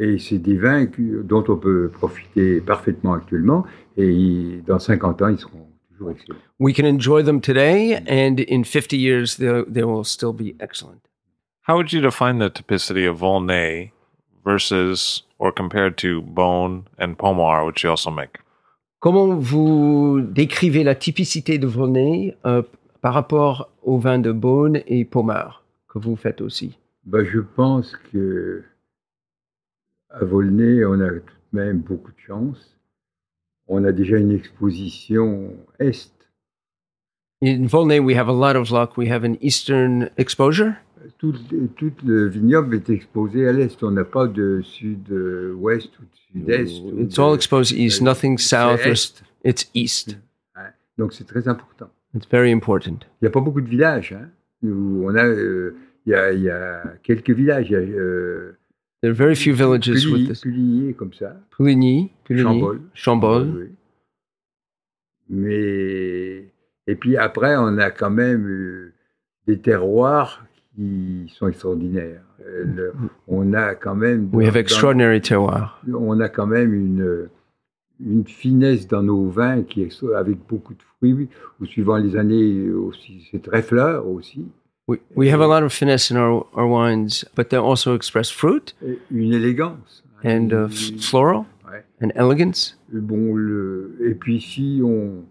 et c'est des vins dont on peut profiter parfaitement actuellement. Et dans 50 ans, ils seront toujours excellents. We can enjoy them today and in 50 years they they will still be excellent. How would you define the typicity of Volnay versus or compared to Beaune and Pomar, which you also make? Comment vous décrivez la typicité de Volnay euh, par rapport au vin de Beaune et Pommard que vous faites aussi? Ben, je pense que à Volnay, on a tout de même beaucoup de chance. On a déjà une exposition est. In Volnay, we have a lot of luck. We have an eastern exposure. Tout, tout le vignoble est exposé à l'est. On n'a pas de sud-ouest ou de sud-est. It's de- all exposed east, nothing south. Est. it's east. Donc c'est très important. It's very important. Il n'y a pas beaucoup de villages. Hein, où on a, euh, il, y a, il y a quelques villages. Il y a euh, There are very few villages with Puligny, this. Puligny, comme ça. Pouligny, Puligny, Chambol. Chambol. Oui. Mais et puis après, on a quand même euh, des terroirs qui sont extraordinaires. Euh, le- on a quand même We have extraordinary terroir. on a quand même une une finesse dans nos vins qui est avec beaucoup de fruits. Ou suivant les années aussi, c'est très fleur aussi. We, we have a lot of finesse in our, our wines, but they also express fruit Une élégance. and uh, floral Ouais. and elegance. Bon, le, et puis si on,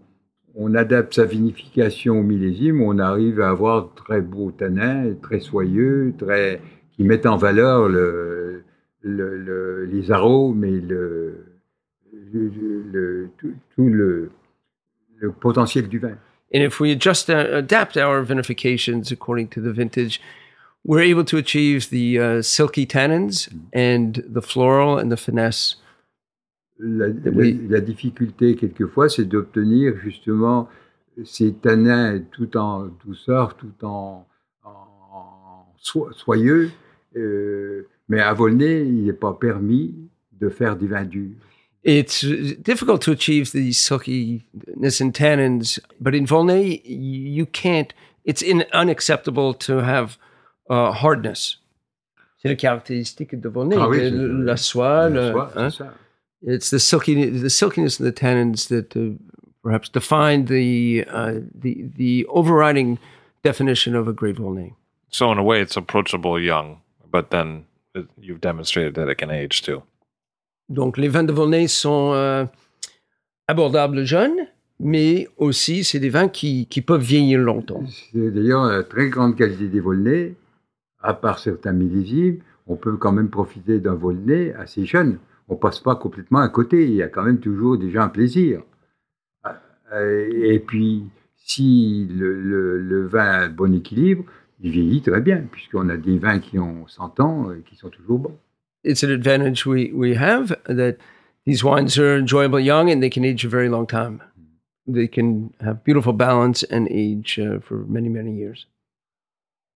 on adapte sa vinification au millésime, on arrive à avoir de très beaux tanins, très soyeux, très, qui mettent en valeur le, le- le- les arômes et le, tout, tout le, le potentiel du vin. And if we adjust, uh, adapt our vinifications according to the vintage, we're able to achieve the uh, silky tannins and the floral and the finesse. La, la- la difficulté, quelquefois, c'est d'obtenir justement ces tanins tout en douceur, tout en, en so- soyeux. euh, mais à Volnay, il n'est pas permis de faire des vins durs. It's difficult to achieve the silkiness and tannins, but in Volnay, you can't. It's in, unacceptable to have uh, hardness. C'est la caractéristique de Volnay, Ah oui, que le- la soie, La le- soie, hein. ça. It's the silky, the silkiness and the tannins that uh, perhaps define the uh, the the overriding definition of a great Volnay. So in a way, it's approachable young, but then you've demonstrated that it can age too. Donc les vins de Volnay sont euh, abordables jeunes, mais aussi c'est des vins qui, peuvent vieillir longtemps. C'est d'ailleurs la très grande qualité des Volnay. À part certains millésimes, on peut quand même profiter d'un Volnay assez jeune. On passe pas complètement à côté. Il y a quand même toujours déjà un plaisir. Euh, Et puis, si le, le- vin a un bon équilibre, il vieillit très bien, puisqu'on a des vins qui ont 100 ans et qui sont toujours bons. It's an advantage we, we have that these wines are enjoyable young and they can age a very long time. They can have beautiful balance and age uh, for many, many years.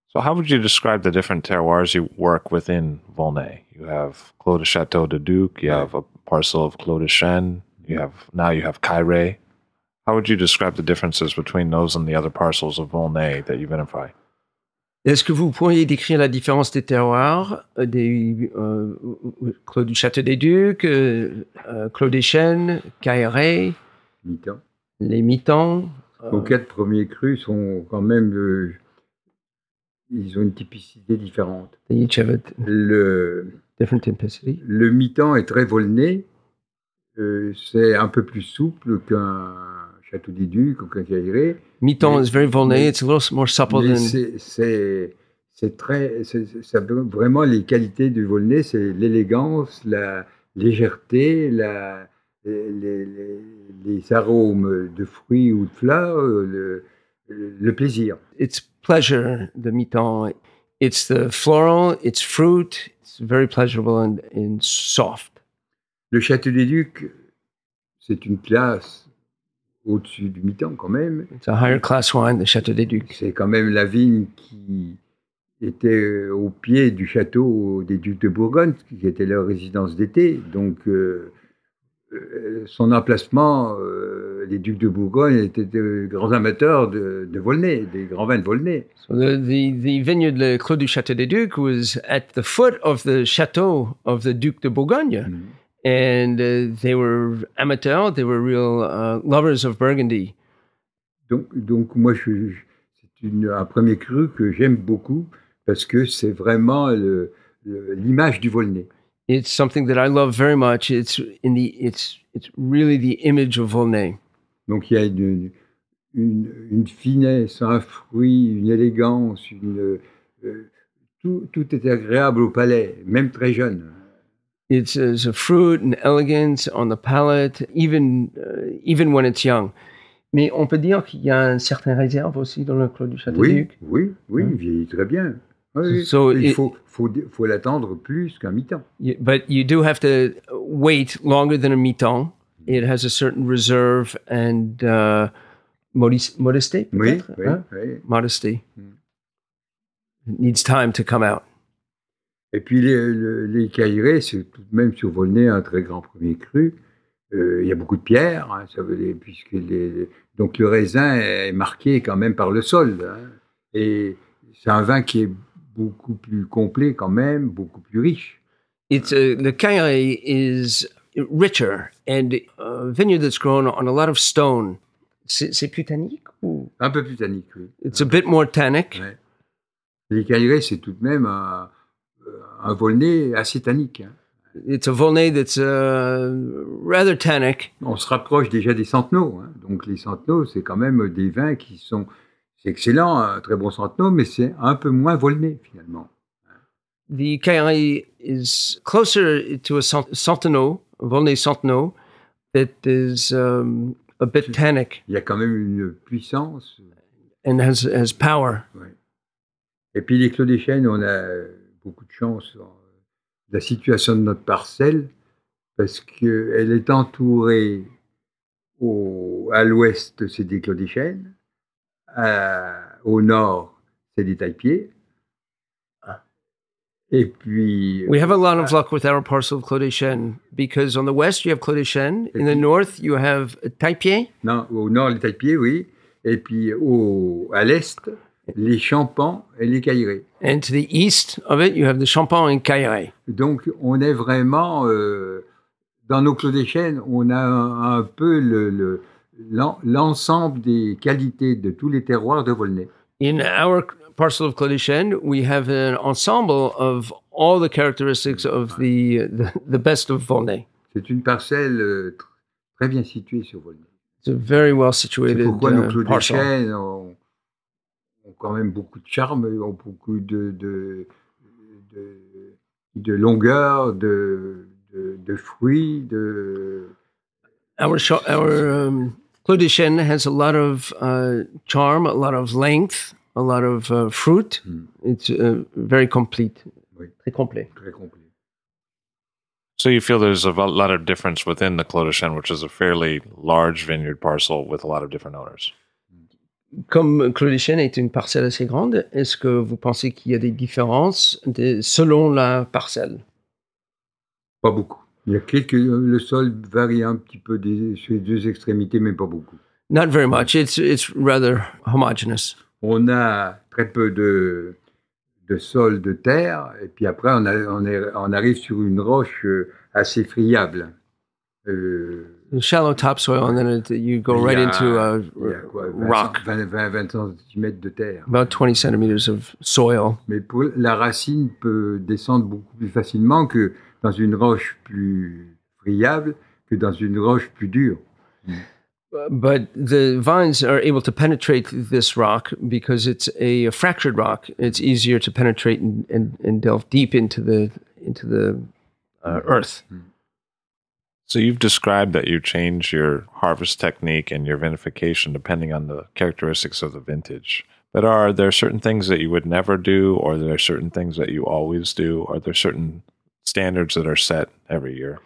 So how would you describe the different terroirs you work within Volnay? You have Clos de Chateau de Duc, you have a parcel of Clos de Chêne, you have now you have Caire. How would you describe the differences between those and the other parcels of Volnay that you identify? Est-ce que vous pourriez décrire la différence des terroirs, euh, des euh, Clos du Château des Ducs, euh, euh, Clos des Chênes, Cailleret, Mi-temps. les Mitans euh, Nos quatre premiers crus sont quand même. euh, ils ont une typicité différente. Le, different typicity. le mi-temps est très volné. Euh, c'est un peu plus souple qu'un Château Cailleret. Miton Mais- is very mais- It's a little more supple than. c'est- c'est très. c'est- c'est- ça veut- vraiment, les qualités du Volnay, c'est l'élégance, la légèreté, la, les, les- les- arômes de fruits ou de fleurs, le, le plaisir. It's pleasure, the Miton. It's the floral, it's fruit. It's very pleasurable and, and soft. Le Château des Ducs, c'est une classe au-dessus du mi-temps quand même. It's a higher class wine, the Château des Ducs. C'est quand même la vigne qui était au pied du château des Ducs de Bourgogne, qui était leur résidence d'été. Donc, euh, euh, son emplacement, euh, les Ducs de Bourgogne étaient de grands amateurs de, de Volnay, des grands vins de Volnay. So the, the, the vineyard, Le Clos du Château des Ducs, was at the foot of the chateau of the Duc de Bourgogne. And uh, they were amateurs, they were real uh, lovers of Burgundy. Donc, donc moi, c'est un premier cru que j'aime beaucoup parce que c'est vraiment l'image du Volnay. It's something that I love very much. It's in the it's it's really the image of Volnay. Donc il y a une, une, une finesse, un fruit, une élégance, une, euh, tout, tout est agréable au palais, même très jeune. It's, it's a fruit and elegance on the palate, even uh, even when it's young. Mais on peut dire qu'il y a une certaine réserve aussi dans le Clos du Château Oui, Duc. oui, oui, il vieillit très bien. Oui, So il it- faut, faut, faut l'attendre plus qu'un mi-temps. But you do have to wait longer than a Miton. It has a certain reserve and uh, modis- modesty, Oui, peut-être, oui, hein? oui. Modesty. Mm. It needs time to come out. Et puis les, le- les c'est tout de même sur Volnay un très grand premier cru. Euh, il y a beaucoup de pierres, hein, ça veut dire, puisque les, donc le raisin est marqué quand même par le sol. hein. et c'est un vin qui est beaucoup plus complet quand même, beaucoup plus riche. It's uh, the Cailleret is richer and a vineyard that's grown on a lot of stone. C'est plus tannique ou? Un peu plus tannique, oui. It's a bit more tannic. Ouais. Les Cailleret, c'est tout de même un, un Volnay assez tannique. hein. It's a Volnay that's uh, rather tannic. On se rapproche déjà des centenaux. hein. Donc les centenaux, c'est quand même des vins qui sont... C'est excellent, un très bon centenaux, mais c'est un peu moins volné finalement. The is closer to a Cent- Centenot, Centenot, that is um, a bit tannic Il y a quand même une puissance. and has, has power. ouais. Et puis les Clos des Chênes, on a beaucoup de chance dans la situation de notre parcelle parce qu'elle est entourée au, à l'ouest, c'est des Clos des Chênes, à- au nord, c'est des taille-pieds. Et puis, We have a lot of luck with our parcel of Clos des Chênes because on the west you have Clos des Chênes, in the north you have Taipei, non, au nord, les taille-pieds, oui. Et puis au, à l'est, les champans et les caillerets. and to the east of it you have the Champagne and Caillery. Donc, on est vraiment euh, dans nos clos des chênes, on a un, un peu le- le- l'en- l'ensemble des qualités de tous les terroirs de Volnay. In our parcel of Chênes, we have an ensemble of all the characteristics of the the, the best of Volnay. C'est une parcelle euh, tr- très bien située sur Volnay. It's a very well C'est situated pourquoi nos uh, clos des parcel. chênes ont quand même beaucoup de charme, ont beaucoup de, de, de, de longueur, de, de, de fruits, de, Our sh- our um, Clos des Chênes has a lot of uh, charm, a lot of length, a lot of uh, fruit. Mm. It's uh, very complete. Oui. Très complet. très complet. So you feel there's a lot of difference within the Clos de Chêne, which is a fairly large vineyard parcel with a lot of different owners. Comme Chênes est une parcelle assez grande, est-ce que vous pensez qu'il y a des différences selon la parcelle? Pas beaucoup. Il y a quelques, le sol varie un petit peu des, sur les deux extrémités, mais pas beaucoup. Not very much. It's it's rather homogeneous. On a très peu de, de sol de terre, et puis après, on, a- on, est- on arrive sur une roche euh, assez friable. Euh, Shallow topsoil, and then it, you go right a- into a quoi, 20, rock, 20, 20, 20 cm de terre. about 20 centimeters of soil. Mais pour, la racine peut descendre beaucoup plus facilement que dans une roche plus friable que dans une roche plus dure. But the vines are able to penetrate this rock because it's a fractured rock. It's easier to penetrate and, and, and delve deep into the into the uh, earth. So you've described that you change your harvest technique and your vinification depending on the characteristics of the vintage. But are there certain things that you would never do, or are there certain things that you always do? Are there certain standards that are set every year?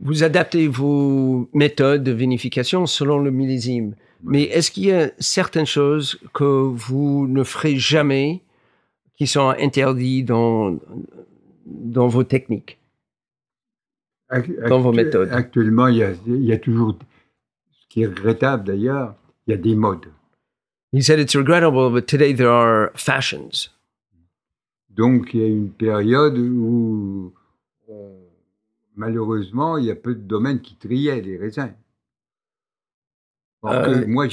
Vous adaptez vos méthodes de vinification selon le millésime. Mais est-ce qu'il y a certaines choses que vous ne ferez jamais qui sont interdites dans, dans vos techniques Dans vos méthodes. Actuellement, il y, a, il y a toujours, ce qui est regrettable d'ailleurs, il y a des modes. He said it's regrettable, but today there are fashions. Donc, il y a une période où, malheureusement, il y a peu de domaines qui triaient les raisins. Euh, moi,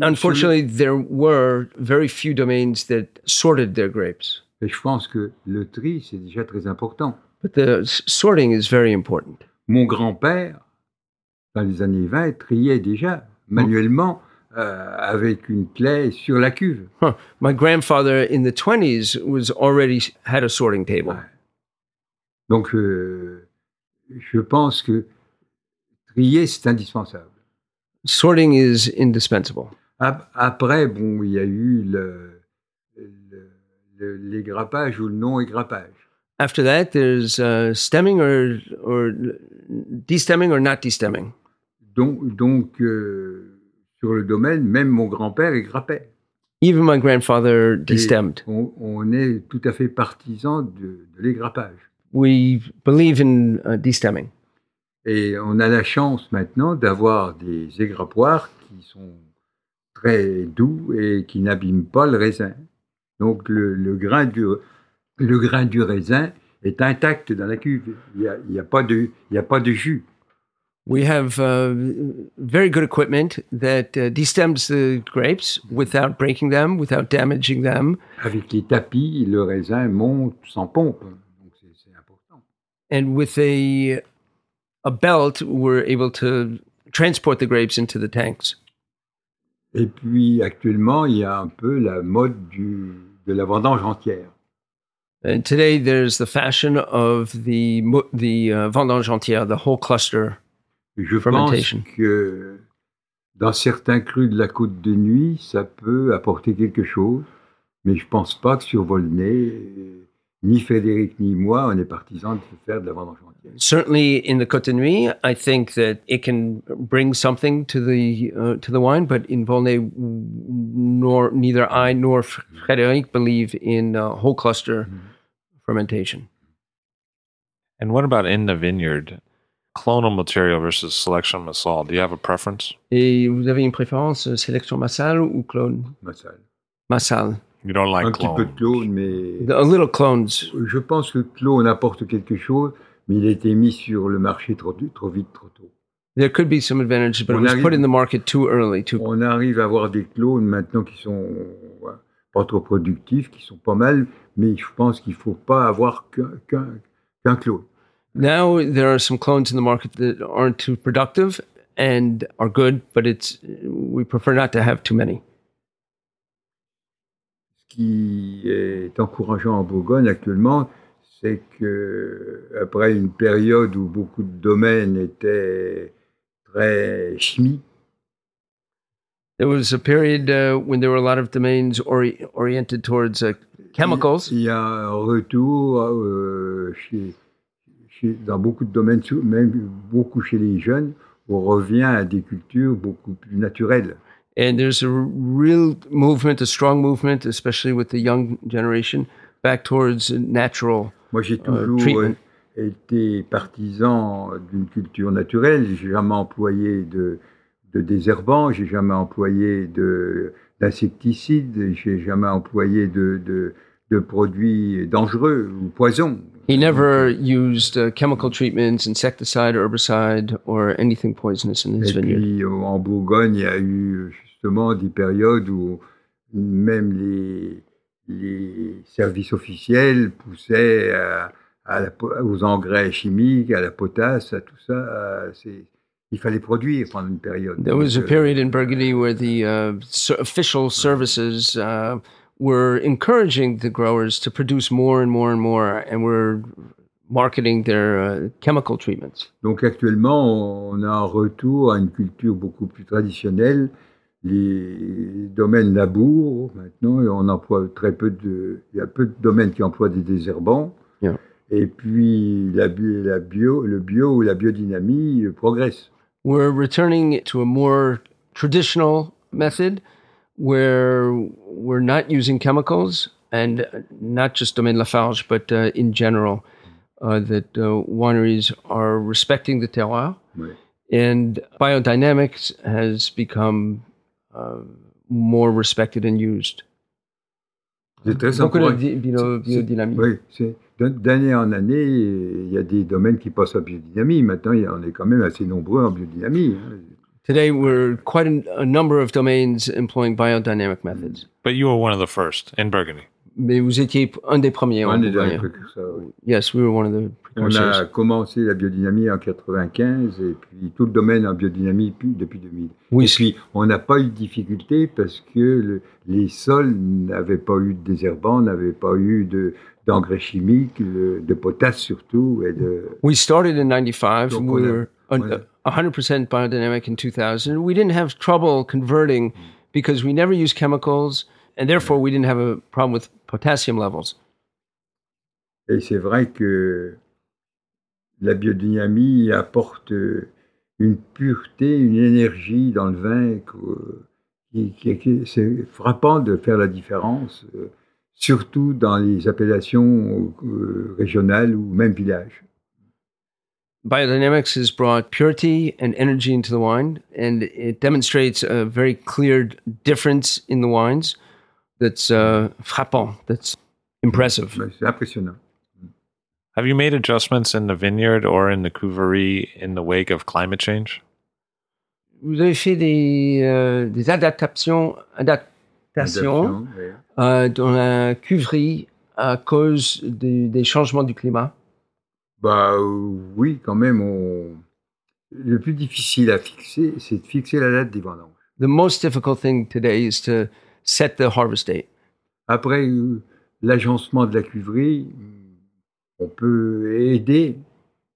Unfortunately, there were very few domains that sorted their grapes. Et je pense que le tri, c'est déjà très important. But the sorting is very important. Mon grand-père, dans les années 20, triait déjà manuellement euh, avec une clé sur la cuve. Huh. My grandfather in the 20s was already had a sorting table. Ouais. Donc, euh, je pense que trier, c'est indispensable. Sorting is indispensable. Ap- Après, bon, il y a eu le, le- le- les grappages ou le non-égrappage. After that, there's uh, stemming or or destemming or not destemming? Donc, donc euh, sur le domaine, même mon grand-père égrappait. Even my grandfather destemmed. On, on est tout à fait partisan de, de l'égrappage. We believe in uh, destemming. Et on a la chance maintenant d'avoir des égrappoirs qui sont très doux et qui n'abîment pas le raisin. Donc le, le grain, du, le grain du raisin est intact dans la cuve. Il n'y a, il y a, pas de- il y a pas de jus. We have uh, very good equipment that uh, destems the grapes without breaking them, without damaging them. Avec les tapis, le raisin monte sans pompe. Donc c'est c'est important. And with a a belt, we're able to transport the grapes into the tanks. Et puis actuellement, il y a un peu la mode du, de la vendange entière. And today, there's the fashion of the the uh, vendange entière, the whole cluster. Je Fermentation. pense que dans certains crus de la côte de nuit, ça peut apporter quelque chose, mais je pense pas que sur Volnay, ni Frédéric ni moi, on est partisans de faire de la vendange entière. Certainly, in the Côte de Nuit, I think that it can bring something to the uh, to the wine. But in Volnay, nor neither I nor Frédéric believe in uh, whole cluster fermentation. And what about in the vineyard? Clonal material versus selection massal. Do you have a preference? Et vous avez une préférence euh, sélection massale ou clone? Massal. massale? You don't like un petit peu de clone, mais A little clones. je pense que le clone apporte quelque chose, mais il a été mis sur le marché trop, trop vite, trop tôt. There could be some advantage, but it On was arrive- put in the market too early. Too On arrive à avoir des clones maintenant qui sont pas trop productifs, qui sont pas mal, mais je pense qu'il faut pas avoir qu'un qu'un- qu'un clone. now, there are some clones in the market that aren't too productive and are good, but it's we prefer not to have too many. Ce qui est encourageant en Bourgogne actuellement, c'est que après une période où beaucoup de domaines étaient très chimiques, There was a period uh, when there were a lot of domains ori- oriented towards uh, chemicals. il y a un retour euh, chez, chez- dans beaucoup de domaines, même beaucoup chez les jeunes, on revient à des cultures beaucoup plus naturelles. And there's a real movement, a strong movement, especially with the young generation, back towards natural. Moi, j'ai Euh, toujours euh, été partisan d'une culture naturelle. J'ai jamais employé de, de désherbants, j'ai jamais employé de d'insecticides, j'ai jamais employé de, de, de produits dangereux ou poisons. He never used uh, chemical treatments, insecticide, herbicide, or anything poisonous in his Et vineyard. puis en Bourgogne, il y a eu justement des périodes où même les, les services officiels poussaient à- à la po- aux engrais chimiques, à la potasse, à tout ça. à- il fallait produire pendant une période. There was a euh, period in Burgundy where the uh, official services uh, were encouraging the growers to produce more and more and more, and were marketing their uh, chemical treatments. Donc actuellement, on a un retour à une culture beaucoup plus traditionnelle. Les domaines labourent maintenant, on emploie très peu de. Il y a peu de domaines qui emploient des désherbants. Yeah. Et puis la, bio- la bio, le bio ou la biodynamie euh, progresse. We're returning to a more traditional method where we're not using chemicals and not just Domaine Lafarge, but uh, in general, uh, that uh, wineries are respecting the terroir. Ouais. And biodynamics has become uh, more respected and used. C'est très Beaucoup de encourageant. di- bio- Oui, d'année en année, il y a des domaines qui passent à biodynamie. Maintenant, il y on est quand même assez nombreux en biodynamie. hein. Today, we're quite a, a number of domains employing biodynamic methods. But you were one of the first in Burgundy. Mais vous étiez un des premiers en On dans les Bourgogne. précurseurs, oui. Yes, we were one of the On precursors. a commencé la biodynamie en 95 et puis tout le domaine en biodynamie puis- depuis 2000. Oui, et puis on n'a pas eu de difficulté parce que le- les sols n'avaient pas eu de désherbants, n'avaient pas eu de d'engrais chimiques, de potasse surtout et de We started in 95. Donc, we a- were un- on a- 100% biodynamic in 2000. We didn't have trouble converting because we never used chemicals, and therefore we didn't have a problem with potassium levels. et c'est vrai que la biodynamie apporte une pureté, une énergie dans le vin que- qui, qui- qui- c'est frappant de faire la différence, euh, surtout dans les appellations euh, régionales ou même villages. Biodynamics has brought purity and energy into the wine, and it demonstrates a very clear difference in the wines that's uh, frappant, that's impressive. C'est impressionnant. Have you made adjustments in the vineyard or in the couverie in the wake of climate change? Vous avez fait des, euh, des adaptations, adaptations Euh, dans la cuverie à cause des, des changements du climat. Bah euh, oui, quand même. On... Le plus difficile à fixer, c'est de fixer la date des vendanges. The most difficult thing today is to set the harvest date. Après euh, l'agencement de la cuverie, on peut aider,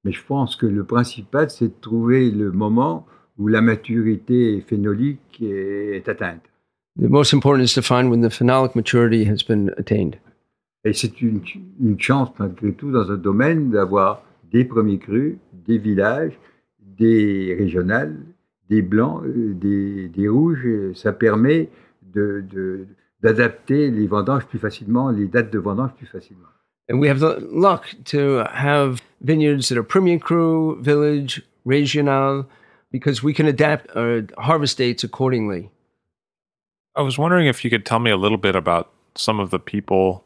mais je pense que le principal, c'est de trouver le moment où la maturité phénolique est atteinte. The most important is to find when the phenolic maturity has been attained. Et c'est une, une chance, malgré tout, dans un domaine, d'avoir des premiers crus, des villages, des régionales, des blancs, euh, des, des rouges. Ça permet de, de- d'adapter les vendanges plus facilement, les dates de vendange plus facilement. And we have the luck to have vineyards that are Premier Cru, Village, Regional, because we can adapt our harvest dates accordingly. I was wondering if you could tell me a little bit about some of the people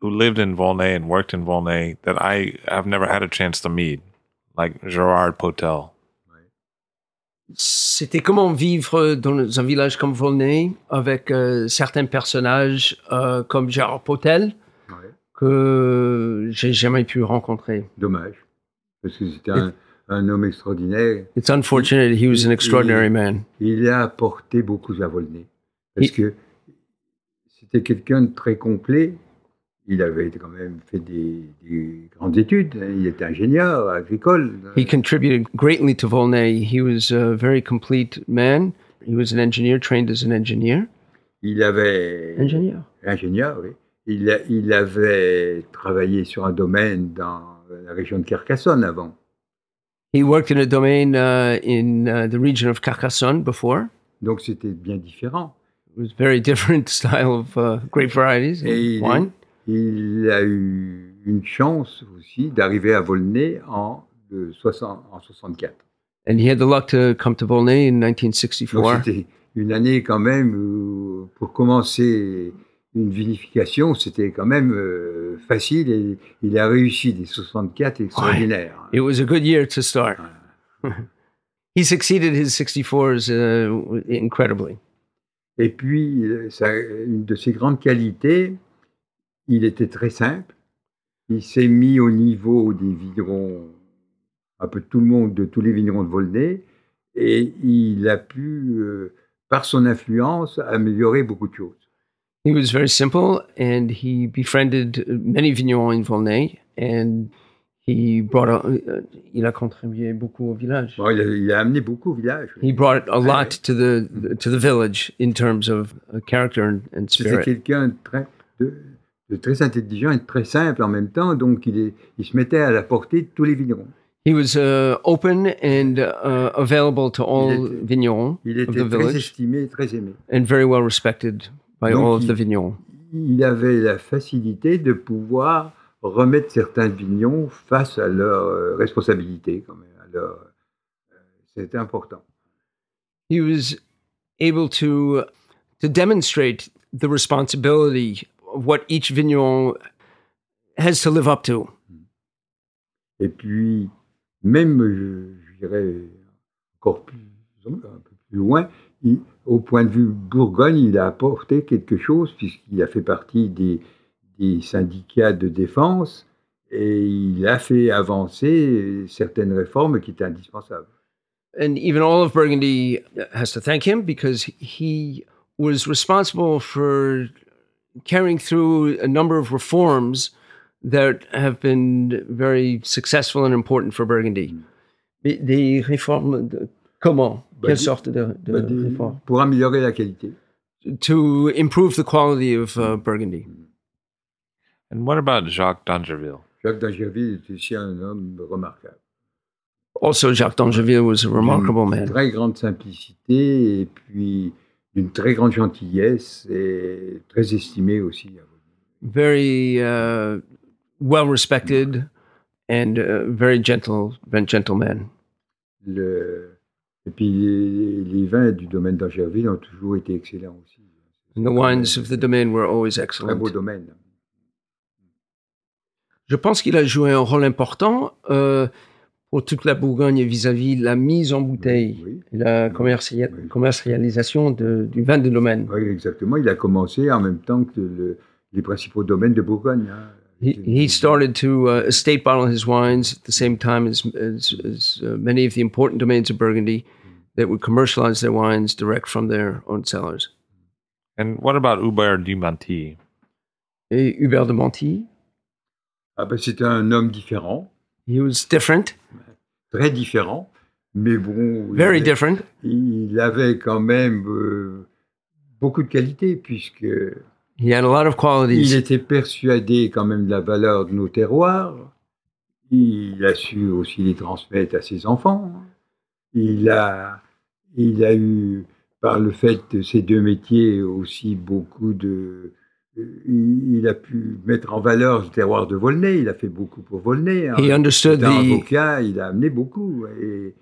who lived in Volney and worked in Volney that I have never had a chance to meet, like Gerard Potel. C'était comment vivre dans un village comme Volnay avec euh, certains personnages euh, comme Gérard Potel Ouais. que j'ai jamais pu rencontrer. Dommage, parce que c'était un, un homme extraordinaire. It's unfortunate he was an extraordinary man. Il a apporté beaucoup à Volnay, parce que c'était quelqu'un de très complet. Il avait quand même fait des, des grandes études. Il était ingénieur agricole. He contributed greatly to Volnay. He was a very complete man. He was an engineer, trained as an engineer. Il avait Ingénieur. ingénieur, oui. Il, a- il avait travaillé sur un domaine dans la région de Carcassonne avant. He worked in a domain uh, in uh, the region of Carcassonne before. Donc c'était bien différent. It was very different (laughs) style of uh, grape varieties and Et wine. il a eu une chance aussi d'arriver à Volnay en, de 60 en 64. And he had the luck to come to Volnay in Donc 1964. c'était une année quand même où, pour commencer une vinification, c'était quand même euh, facile et il a réussi des 64 extraordinaires. It was a good year to start. (laughs) he succeeded his 64s uh, incredibly. Et puis, euh, une de ses grandes qualités, il était très simple. Il s'est mis au niveau des vignerons, un peu tout le monde, de tous les vignerons de Volnay, et il a pu, euh, par son influence, améliorer beaucoup de choses. He was very simple and he befriended many vignerons in Volnay and he brought a, uh, il a contribué beaucoup au village. Bon, il, a, il a amené beaucoup au village. He brought a lot to the to the village in terms of uh, character and, and C'était spirit. quelqu'un de très, de, très intelligent et de très simple en même temps, donc il, est, il se mettait à la portée de tous les vignerons. He was uh, open and uh, available to all Il était- vignerons Il of était the très village estimé et très aimé. and very well respected by Donc, all of il- the vignerons. il avait la facilité de pouvoir remettre certains vignons face à leurs euh, responsabilités. Quand même, leur, euh, C'était important. He was able to to demonstrate the responsibility of what each vigneron has to live up to. Et puis, même, je, je dirais, encore plus, un peu plus loin, il- au point de vue Bourgogne, il a apporté quelque chose, puisqu'il a fait partie des, des syndicats de défense, et il a fait avancer certaines réformes qui étaient indispensables. and even all of Burgundy has to thank him because he was responsible for carrying through a number of reforms that have been very successful and important for Burgundy. Des, des réformes de, comment? Bah, Quelle sorte de, de Bah, des- réformes pour améliorer la qualité. To improve the quality of uh, Burgundy. And what about Jacques d'Angerville? Jacques d'Angerville était aussi un homme remarquable. Also, Jacques d'Angeville was a remarkable D'une man. très grande simplicité et puis d'une très grande gentillesse et très estimé aussi. Very uh, well respected and uh, very gentle, very gentleman. Le- Et puis les, les vins du domaine d'Angerville ont toujours été excellents aussi. And the wines of the domain were always Très excellent. beau domaine. Je pense qu'il a joué un rôle important euh, pour toute la Bourgogne vis-à-vis de la mise en bouteille Oui, la Oui. commercialisation de- du vin de domaine. oui, exactement. Il a commencé en même temps que le- les principaux domaines de Bourgogne. hein. He, he started to uh, estate bottle his wines at the same time as, as, as uh, many of the important domains of Burgundy that would commercialize their wines direct from their own cellars. And what about Hubert Dumonty? Et Hubert de Monti, Ah ben, c'était un homme différent, he was different, très différent, mais bon, il very avait- different. il avait quand même euh, beaucoup de qualités, puisque He had a lot of il qualities. était persuadé quand même de la valeur de nos terroirs. Il a su aussi les transmettre à ses enfants. Il a, il a eu, par le fait de ces deux métiers, aussi beaucoup de. Il, a pu mettre en valeur le terroir de Volnay. Il a fait beaucoup pour Volnay. He understood the. avocat, il a amené beaucoup. Et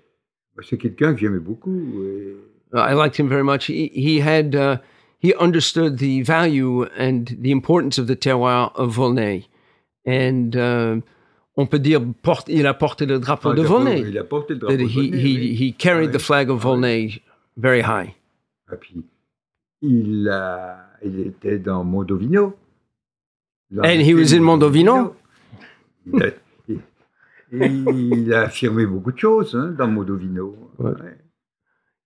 c'est quelqu'un que j'aimais beaucoup. Et I liked him very much. He, he had uh, he understood the value and the importance of the terroir of Volnay, and uh, on peut dire porte, il a porté le drapeau de Volnay. Il a porté le drapeau de he, Volnay, he, oui. he carried the Ouais. flag of Ouais. Volnay very high. Et puis, il, a, il était dans Mondovino. Dans And he was in Mondovino? Il a, il- il a affirmé beaucoup de choses hein, dans Mondovino. Ouais. Ouais.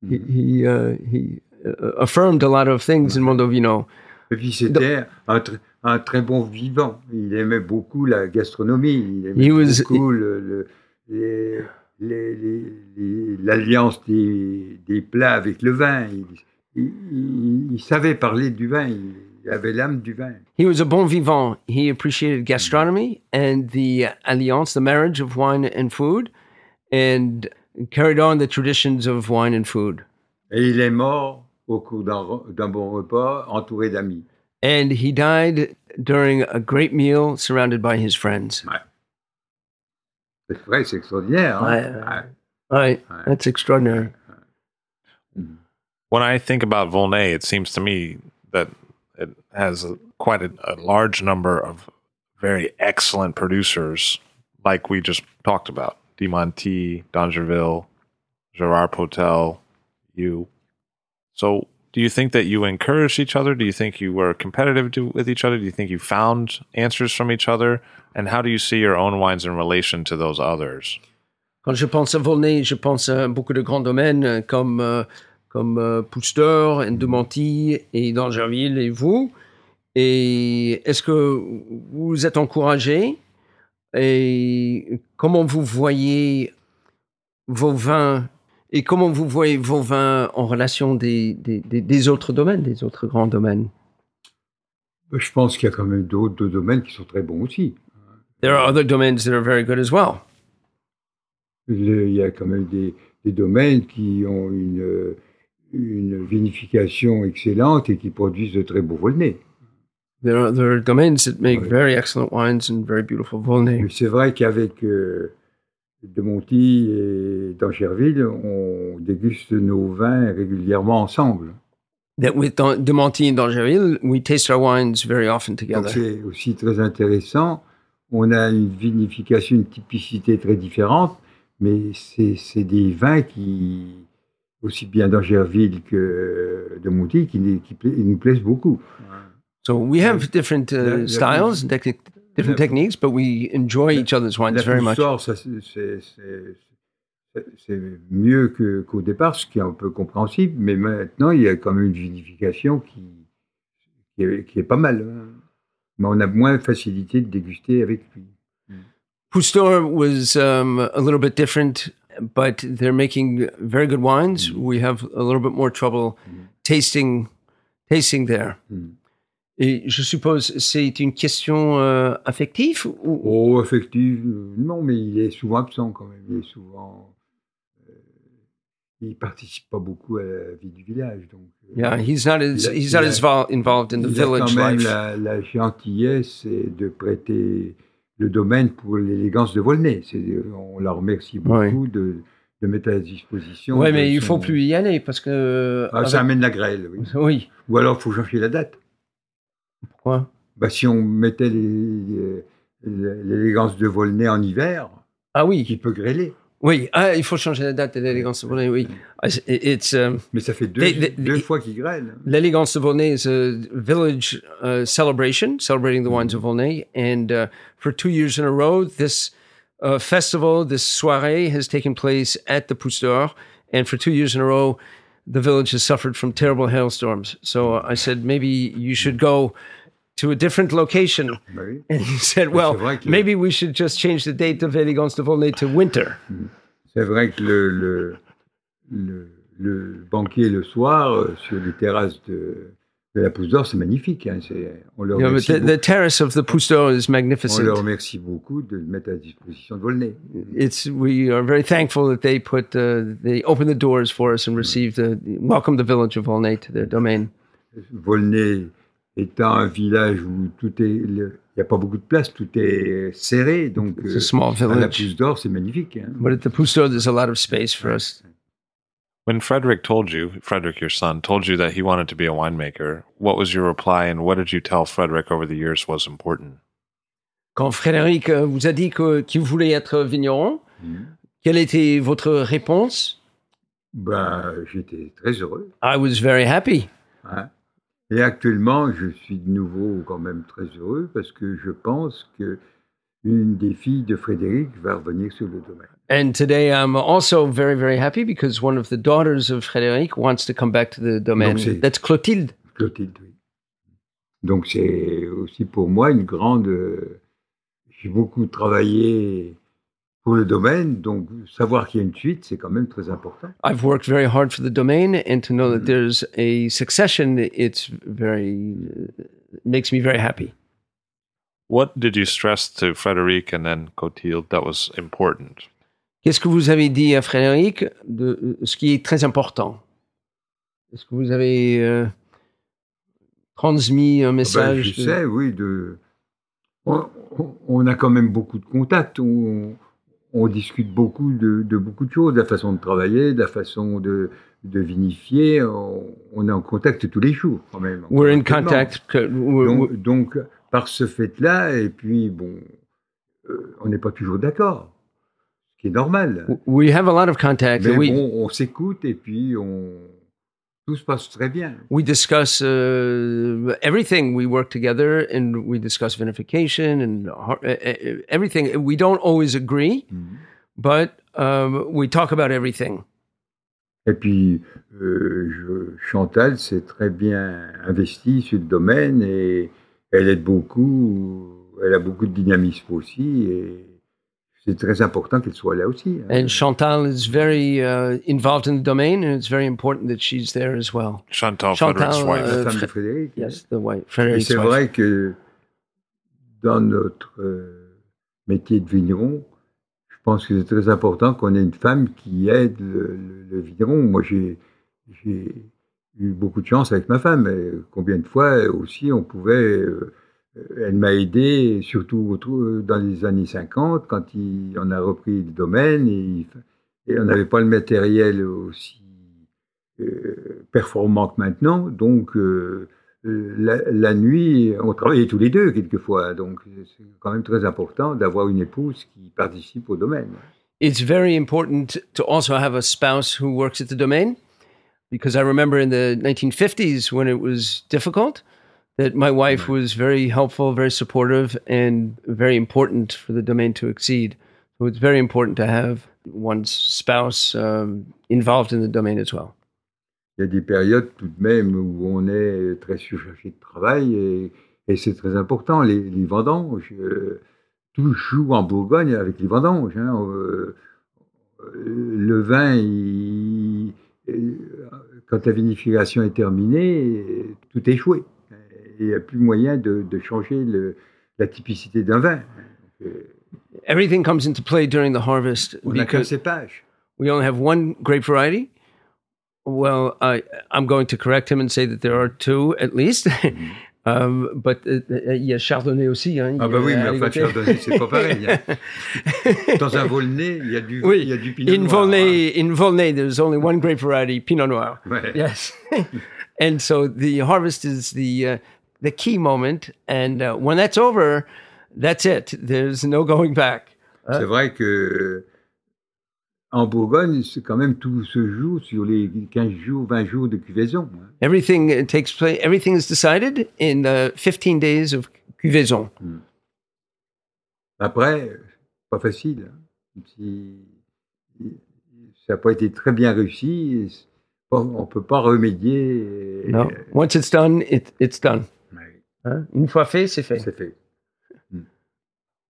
He he, uh, he uh, affirmed a lot of things in Mondovino. Et puis c'était un, tr- un très bon vivant. Il aimait beaucoup la gastronomie. Il aimait was- beaucoup l'alliance des, des plats avec le vin. Il, il- il- il savait parler du vin. Il avait l'âme du vin. He was a bon vivant. He appreciated gastronomy and the alliance, the marriage of wine and food, and carried on the traditions of wine and food. Et il est mort au cours d'un bon repas, entouré d'amis. And he died during a great meal surrounded by his friends. C'est vrai, c'est extraordinaire. hein. Ouais. Ouais. Ouais. That's extraordinary. When I think about Volnay, it seems to me that it has a, quite a, a large number of very excellent producers, like we just talked about Dimonti, Dongerville, Gerard Potel, you. So, do you think that you encouraged each other? Do you think you were competitive to, with each other? Do you think you found answers from each other? And how do you see your own wines in relation to those others? Quand je pense à Volnay, je pense à beaucoup de grands domaines euh, comme, euh, comme euh, Pouster, Endemanti et Dangerville et vous. Et est-ce que vous êtes encouragé? Et comment vous voyez vos vins? Et comment vous voyez vos vins en relation des, des, des- des autres domaines, des autres grands domaines? Je pense qu'il y a quand même d'autres domaines qui sont très bons aussi. There are other domains that are very good as well. Il y a quand même des, des domaines qui ont une, une vinification excellente et qui produisent de très beaux volnés. There are, there are domains that make Ouais. very excellent wines and very beautiful Volnay. C'est vrai qu'avec euh, De Monty et d'Angerville, on déguste nos vins régulièrement ensemble. that with Demonti and Dangerville, we taste our wines very often together. c'est aussi très intéressant. On a une vinification, une typicité très différente, mais c'est des vins qui, aussi bien d'Angerville que de Monty, qui, nous- qui pla- nous plaisent beaucoup. So we have different La- uh, la- styles and techni- different la- techniques, but we enjoy each other's wines La very much. C'est- mieux qu'au départ, ce qui est un peu compréhensible, mais maintenant, il y a quand même une vinification qui, qui, est, qui est pas mal. hein. Mais on a moins facilité de déguster avec lui. Pustor was um, a little bit different, but they're making very good wines. We have a little bit more trouble tasting tasting there. Mm. Et je suppose c'est une question euh, affective ou Oh, effectivement, non, mais il est souvent absent quand même. Il est souvent. euh, il participe pas beaucoup à la vie du village. Donc, euh, yeah, he's not as he's not as involved in the il a village quand même life. la, la gentillesse de prêter le domaine pour l'élégance de Volnay. C'est- On la remercie beaucoup de, de mettre à disposition. De mais il son- faut plus y aller parce que Ah, ça amène la grêle, oui. (laughs) oui. Ou alors, il faut changer la date. Pourquoi? Bah, si on mettait l'élégance de Volnay en hiver, Ah oui. il peut grêler. Oui, ah, il faut changer la date de l'élégance de Volney. Oui, Ah, it's- um, Mais ça fait deux, They- they- deux fois qu'il grêle. l'élégance de Volney is a village uh, celebration celebrating the wines of Volney, and uh, for two years in a row, this uh, festival, this soirée, has taken place at the Pousse d'Or, and for two years in a row, the village has suffered from terrible hailstorms. So I said maybe you should go to a different location. Oui. (laughs) And he said, well, maybe we should just change the date of Elegance de Volney to winter. C'est vrai que le, le, le, le banquet le soir euh, sur les terrasses de, de la Pousse d'Or, c'est magnifique. hein, c'est- on, leur know, the, the terrace of the Pousse d'Or is beaucoup, on leur magnificent. remercie beaucoup de le mettre à disposition de Volney. It's we are very thankful that they put uh, they opened the doors for us and received the welcomed the village of Volney to their domain. Volney étant un village où tout est, il n'y a pas beaucoup de place, tout est serré, donc It's euh, a small à la village, Pousse d'Or, c'est magnifique. hein. but at the Pousse d'Or there's a lot of space for us. When Frederick told you, Frederick, your son, told you that he wanted to be a winemaker, what was your reply and what did you tell Frederick over the years was important? Quand Frédéric euh, vous a dit que qu'il voulait être vigneron, Mhm. quelle était votre réponse? Bah, J'étais très heureux. I was very happy. hein. Et actuellement, je suis de nouveau quand même très heureux parce que je pense que une des filles de Frédéric va revenir sur le domaine. And today I'm also very, very happy because one of the daughters of Frédéric wants to come back to the domain. Donc c'est- That's Clotilde. Clotilde, oui. Donc c'est aussi pour moi une grande... euh, J'ai beaucoup travaillé pour le domaine, donc savoir qu'il y a une suite, c'est quand même très important. I've worked very hard for the domain, and to know that Mhm. there's a succession, it's very makes me very happy. What did you stress to Frederic and then Cotilde that was important? Qu'est-ce que vous avez dit à Frédéric de euh, ce qui est très important? Est-ce que vous avez euh, transmis un Ben, message je de- sais, oui. De... On, on- on a quand même beaucoup de contacts. On, on discute beaucoup de, de beaucoup de choses, de la façon de travailler, de la façon de, de vinifier. On, on est en contact tous les jours, quand même. We're in contact. Donc, donc, par ce fait-là, et puis, bon, euh, on n'est pas toujours d'accord, ce qui est normal. we have a lot of contact. Mais and we, bon, on s'écoute et puis on, tout se passe très bien. we discuss uh, everything. We work together and we discuss vinification and uh, uh, everything. We don't always agree, but um, we talk about everything. Et puis, euh, je- Chantal s'est très bien investie sur le domaine et elle aide beaucoup, elle a beaucoup de dynamisme aussi et c'est très important qu'elle soit là aussi. hein. And Chantal is very uh, involved in the domain, and it's very important that she's there as well. Chantal, Chantal, Frederick's wife. la euh, femme de Fr- Frédéric. hein. Yes, the wife, Et Frederick's c'est vrai que dans notre euh, métier de vigneron, je pense que c'est très important qu'on ait une femme qui aide le, le- le vigneron. Moi, j'ai j'ai eu beaucoup de chance avec ma femme. Et combien de fois aussi on pouvait. euh, elle m'a aidé, surtout autour- dans les années 50, quand on a repris le domaine et, on n'avait pas le matériel aussi euh, performant que maintenant. Donc, euh, euh, la, la nuit, on travaillait tous les deux quelquefois, donc c'est quand même très important d'avoir une épouse qui participe au domaine. It's very important to also have a spouse who works at the domain, because I remember in the 1950s when it was difficult, that my wife was very helpful, very supportive, and very important for the domain to exceed. So it's very important to have one's spouse um, involved in the domain as well. Il y a des périodes tout de même où on est très surchargé de travail et, et c'est très important. Les, les vendanges, euh, tout joue en Bourgogne avec les vendanges. hein. Euh, le vin, il- euh, quand la vinification est terminée, tout est échoué. Il n'y a plus moyen de, de changer le- la typicité d'un vin. Euh, Everything comes into play during the harvest On n'a qu'un cépage. we only have one grape variety. Well, I, I'm going to correct him and say that there are two at least. (laughs) um, but uh, uh, il y a Chardonnay aussi. Hein, Ah bah oui, mais a- enfin, Chardonnay, c'est pas pareil. hein. (laughs) Dans un Volnay, il y a du, Oui, il y a du pinot in noir. hein. Volnay, in Volnay, there's only one grape variety, Pinot Noir. Ouais. Yes, (laughs) and so the harvest is the uh, the key moment, and uh, when that's over, that's it. There's no going back. C'est vrai que En Bourgogne, c'est quand même tout se joue sur les 15 jours, 20 jours de cuvaison. hein. Everything uh, takes place, everything is decided in the 15 days of cuvaison. Après, c'est pas facile. hein. Si ça n'a pas été très bien réussi, on ne peut pas remédier. No. Once it's done, it, it's done. Hein? Une fois fait, c'est fait. c'est fait.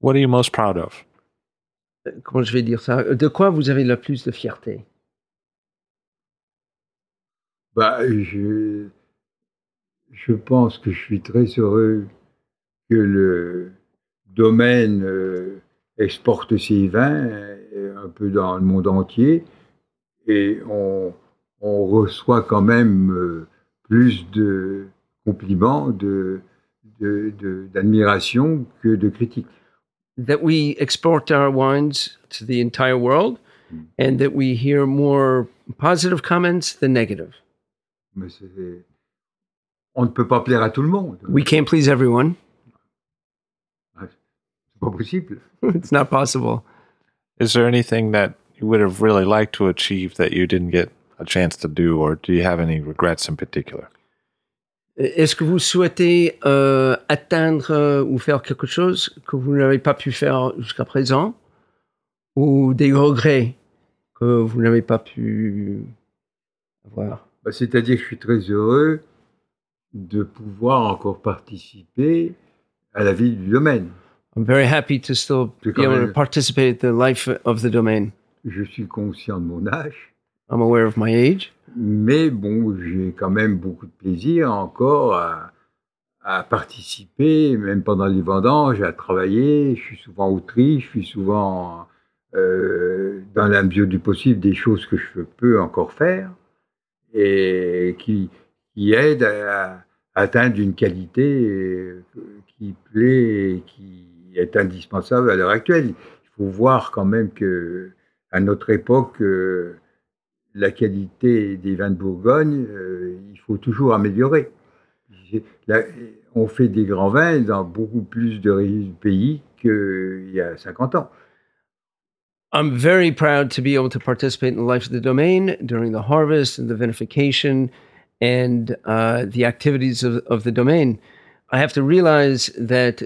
What are you most proud of? Comment je vais dire ça? De quoi vous avez le plus de fierté? Bah, je, je pense que je suis très heureux que le domaine euh, exporte ses vins euh, un peu dans le monde entier et on, on reçoit quand même euh, plus de compliments, de- d'admiration que de critiques. That we export our wines to the entire world hmm. and that we hear more positive comments than negative. Mais on ne peut pas plaire à tout le monde. We can't please everyone. C'est pas possible. (laughs) it's not possible. Is there anything that you would have really liked to achieve that you didn't get a chance to do, or do you have any regrets in particular? Est-ce que vous souhaitez euh, atteindre euh, ou faire quelque chose que vous n'avez pas pu faire jusqu'à présent? Ou des regrets que vous n'avez pas pu avoir? Bah, C'est-à-dire que je suis très heureux de pouvoir encore participer à la vie du domaine. I'm very happy to still be able to participate in the life of the domain. Je suis conscient de mon âge, I'm aware of my age, mais bon, j'ai quand même beaucoup de plaisir encore à, participer, même pendant les vendanges, à travailler. Je suis souvent autriche, je suis souvent, euh, dans la mesure du possible, des choses que je peux encore faire et qui, qui aident à, atteindre une qualité euh, qui plaît et qui est indispensable à l'heure actuelle. Il faut voir quand même que à notre époque, euh, la qualité des vins de Bourgogne, euh, il faut toujours améliorer. Là, on fait des grands vins dans beaucoup plus de ré- pays qu'il y a 50 ans. I'm very proud to be able to participate in the life of the domain during the harvest and the vinification and uh, the activities of, of the domain. I have to realize that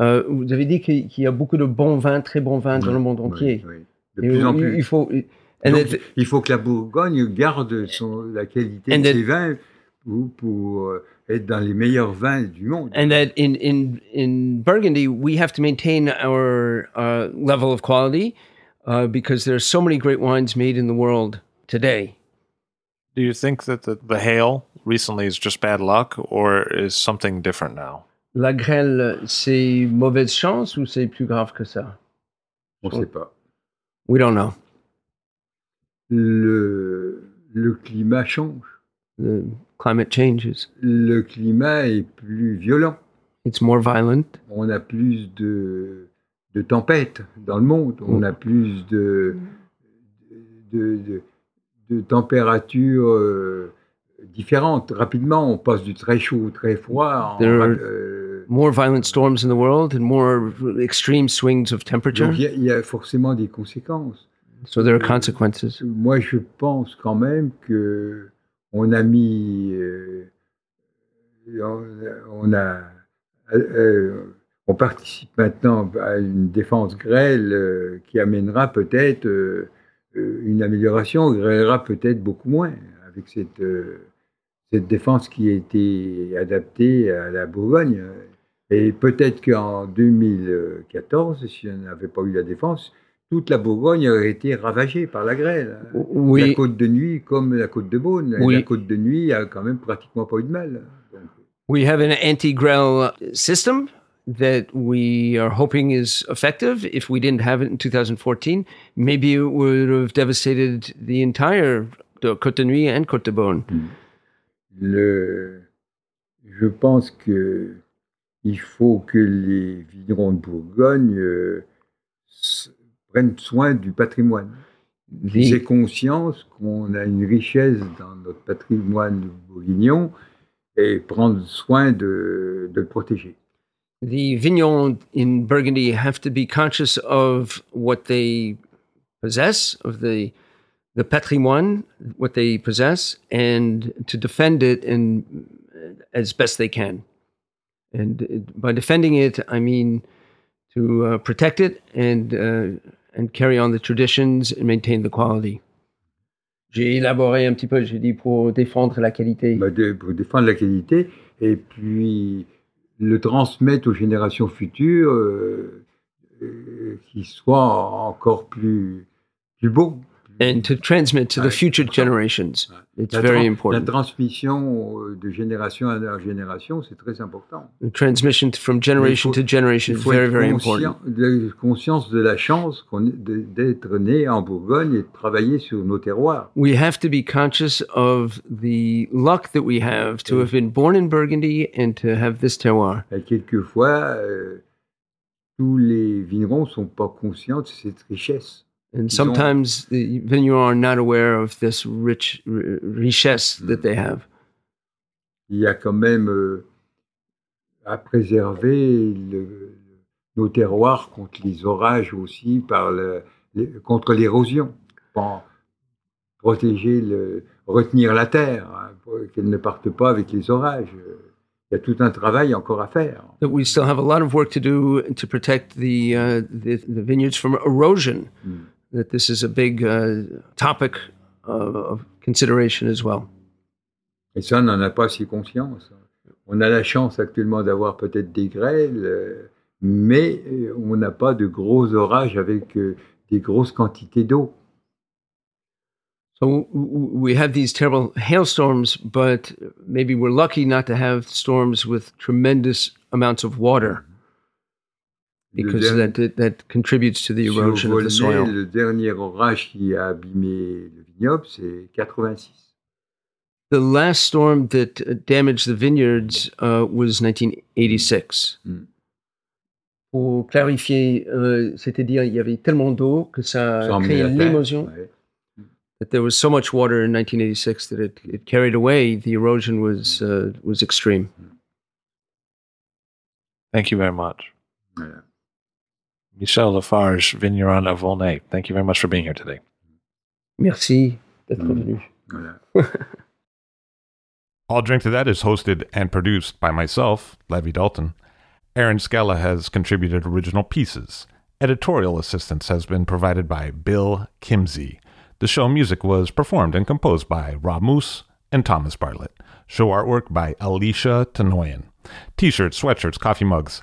euh, vous avez dit qu'il y a beaucoup de bons vins, très bons vins dans le monde Oui, entier. oui. De Et plus en plus. Il faut, Donc, that- il faut que la Bourgogne garde son, la qualité And de that- ses vins pour, pour, euh, être dans les meilleurs vins du monde. and that in, in, in Burgundy, we have to maintain our uh, level of quality uh, because there are so many great wines made in the world today. Do you think that the, the hail recently is just bad luck, or is something different now? La grêle, c'est mauvaise chance ou c'est plus grave que ça? On ne sait pas. We don't know. Le, le climat change. The climate changes. Le climat est plus violent. It's more violent. on a plus de, de tempêtes dans le monde, on a plus de, de, de, de températures euh, différentes. Rapidement, on passe du très chaud au très froid. There are- euh, More violent storms in the world and more extreme swings of temperature. il y, y a forcément des conséquences. So there are consequences. Moi, je pense quand même que on a mis, euh, on, a, euh, on participe maintenant à une défense grêle euh, qui amènera peut-être une amélioration, grêlera peut-être beaucoup moins avec cette cette défense qui a été adaptée à la Bourgogne. Et peut-être qu'en 2014, si on n'avait pas eu la défense, toute la Bourgogne aurait été ravagée par la grêle. La We, côte de nuit comme la côte de Beaune. Oui. La côte de nuit a quand même pratiquement pas eu de mal. Donc, we have an anti-grell system that we are hoping is effective. If we didn't have it in 2014, maybe it would have devastated the entire the Côte de Nuit and Côte de Beaune. le, je pense que il faut que les vignerons de Bourgogne euh, prennent soin du patrimoine. J'ai The, conscience qu'on a une richesse dans notre patrimoine bourguignon et prendre soin de, de le protéger. the vignerons in Burgundy have to be conscious of what they possess, of the the patrimoine, what they possess, and to defend it in as best they can. And by defending it, I mean to uh, protect it and uh, and carry on the traditions and maintain the quality. J'ai élaboré un petit peu, j'ai dit pour défendre la qualité. Bah, pour défendre la qualité et puis le transmettre aux générations futures euh, euh, qui soit encore plus, plus beau. And to transmit to the future generations. It's very tran- la important. transmission euh, de génération à génération, c'est très important. The transmission from generation faut- to generation is very, very important. de, conscience de la chance qu'on est- de- d'être né en Bourgogne et de travailler sur nos terroirs. We have to be conscious of the luck that we have to have been born in Burgundy and to have this terroir. Et quelquefois, euh, tous les vignerons ne sont pas conscients de cette richesse. And sometimes the vignerons are not aware of this rich r- richesse that they have. Il y a quand même euh, à préserver le- nos terroirs contre les orages aussi, par le- les- contre l'érosion, pour protéger, le, retenir la terre, hein, pour qu'elle ne parte pas avec les orages. Il y a tout un travail encore à faire. That we still have a lot of work to do to protect the uh, the, the vineyards from erosion. Mm. That this is a big uh, topic of, of consideration as well. Et ça, on n'en a pas si conscience. On a la chance actuellement d'avoir peut-être des grêles, euh, mais euh, on n'a pas de gros orages avec euh, des grosses quantités d'eau. So we have these terrible hailstorms, but maybe we're lucky not to have storms with tremendous amounts of water because der- that, that that contributes to the Sur erosion of the Volnay, soil. le dernier orage qui a abîmé le vignoble, c'est 86. The last storm that uh, damaged the vineyards uh, was 1986. Mm. Pour clarifier, euh, c'est-à-dire il y avait tellement d'eau que ça Ça a a créé l'émotion. Ouais. That there was so much water in 1986 that it, it carried away. The erosion was uh, was extreme. Thank you very much. Voilà. Michel Lafarge, vigneron of Volnay. Thank you very much for being here today. Merci d'être Mm. venu. Voilà. (laughs) All Drink to That is hosted and produced by myself, Levy Dalton. Aaron Scala has contributed original pieces. Editorial assistance has been provided by Bill Kimsey. The show music was performed and composed by Rob Moose and Thomas Bartlett. Show artwork by Alicia Tenoyan. T shirts, sweatshirts, coffee mugs,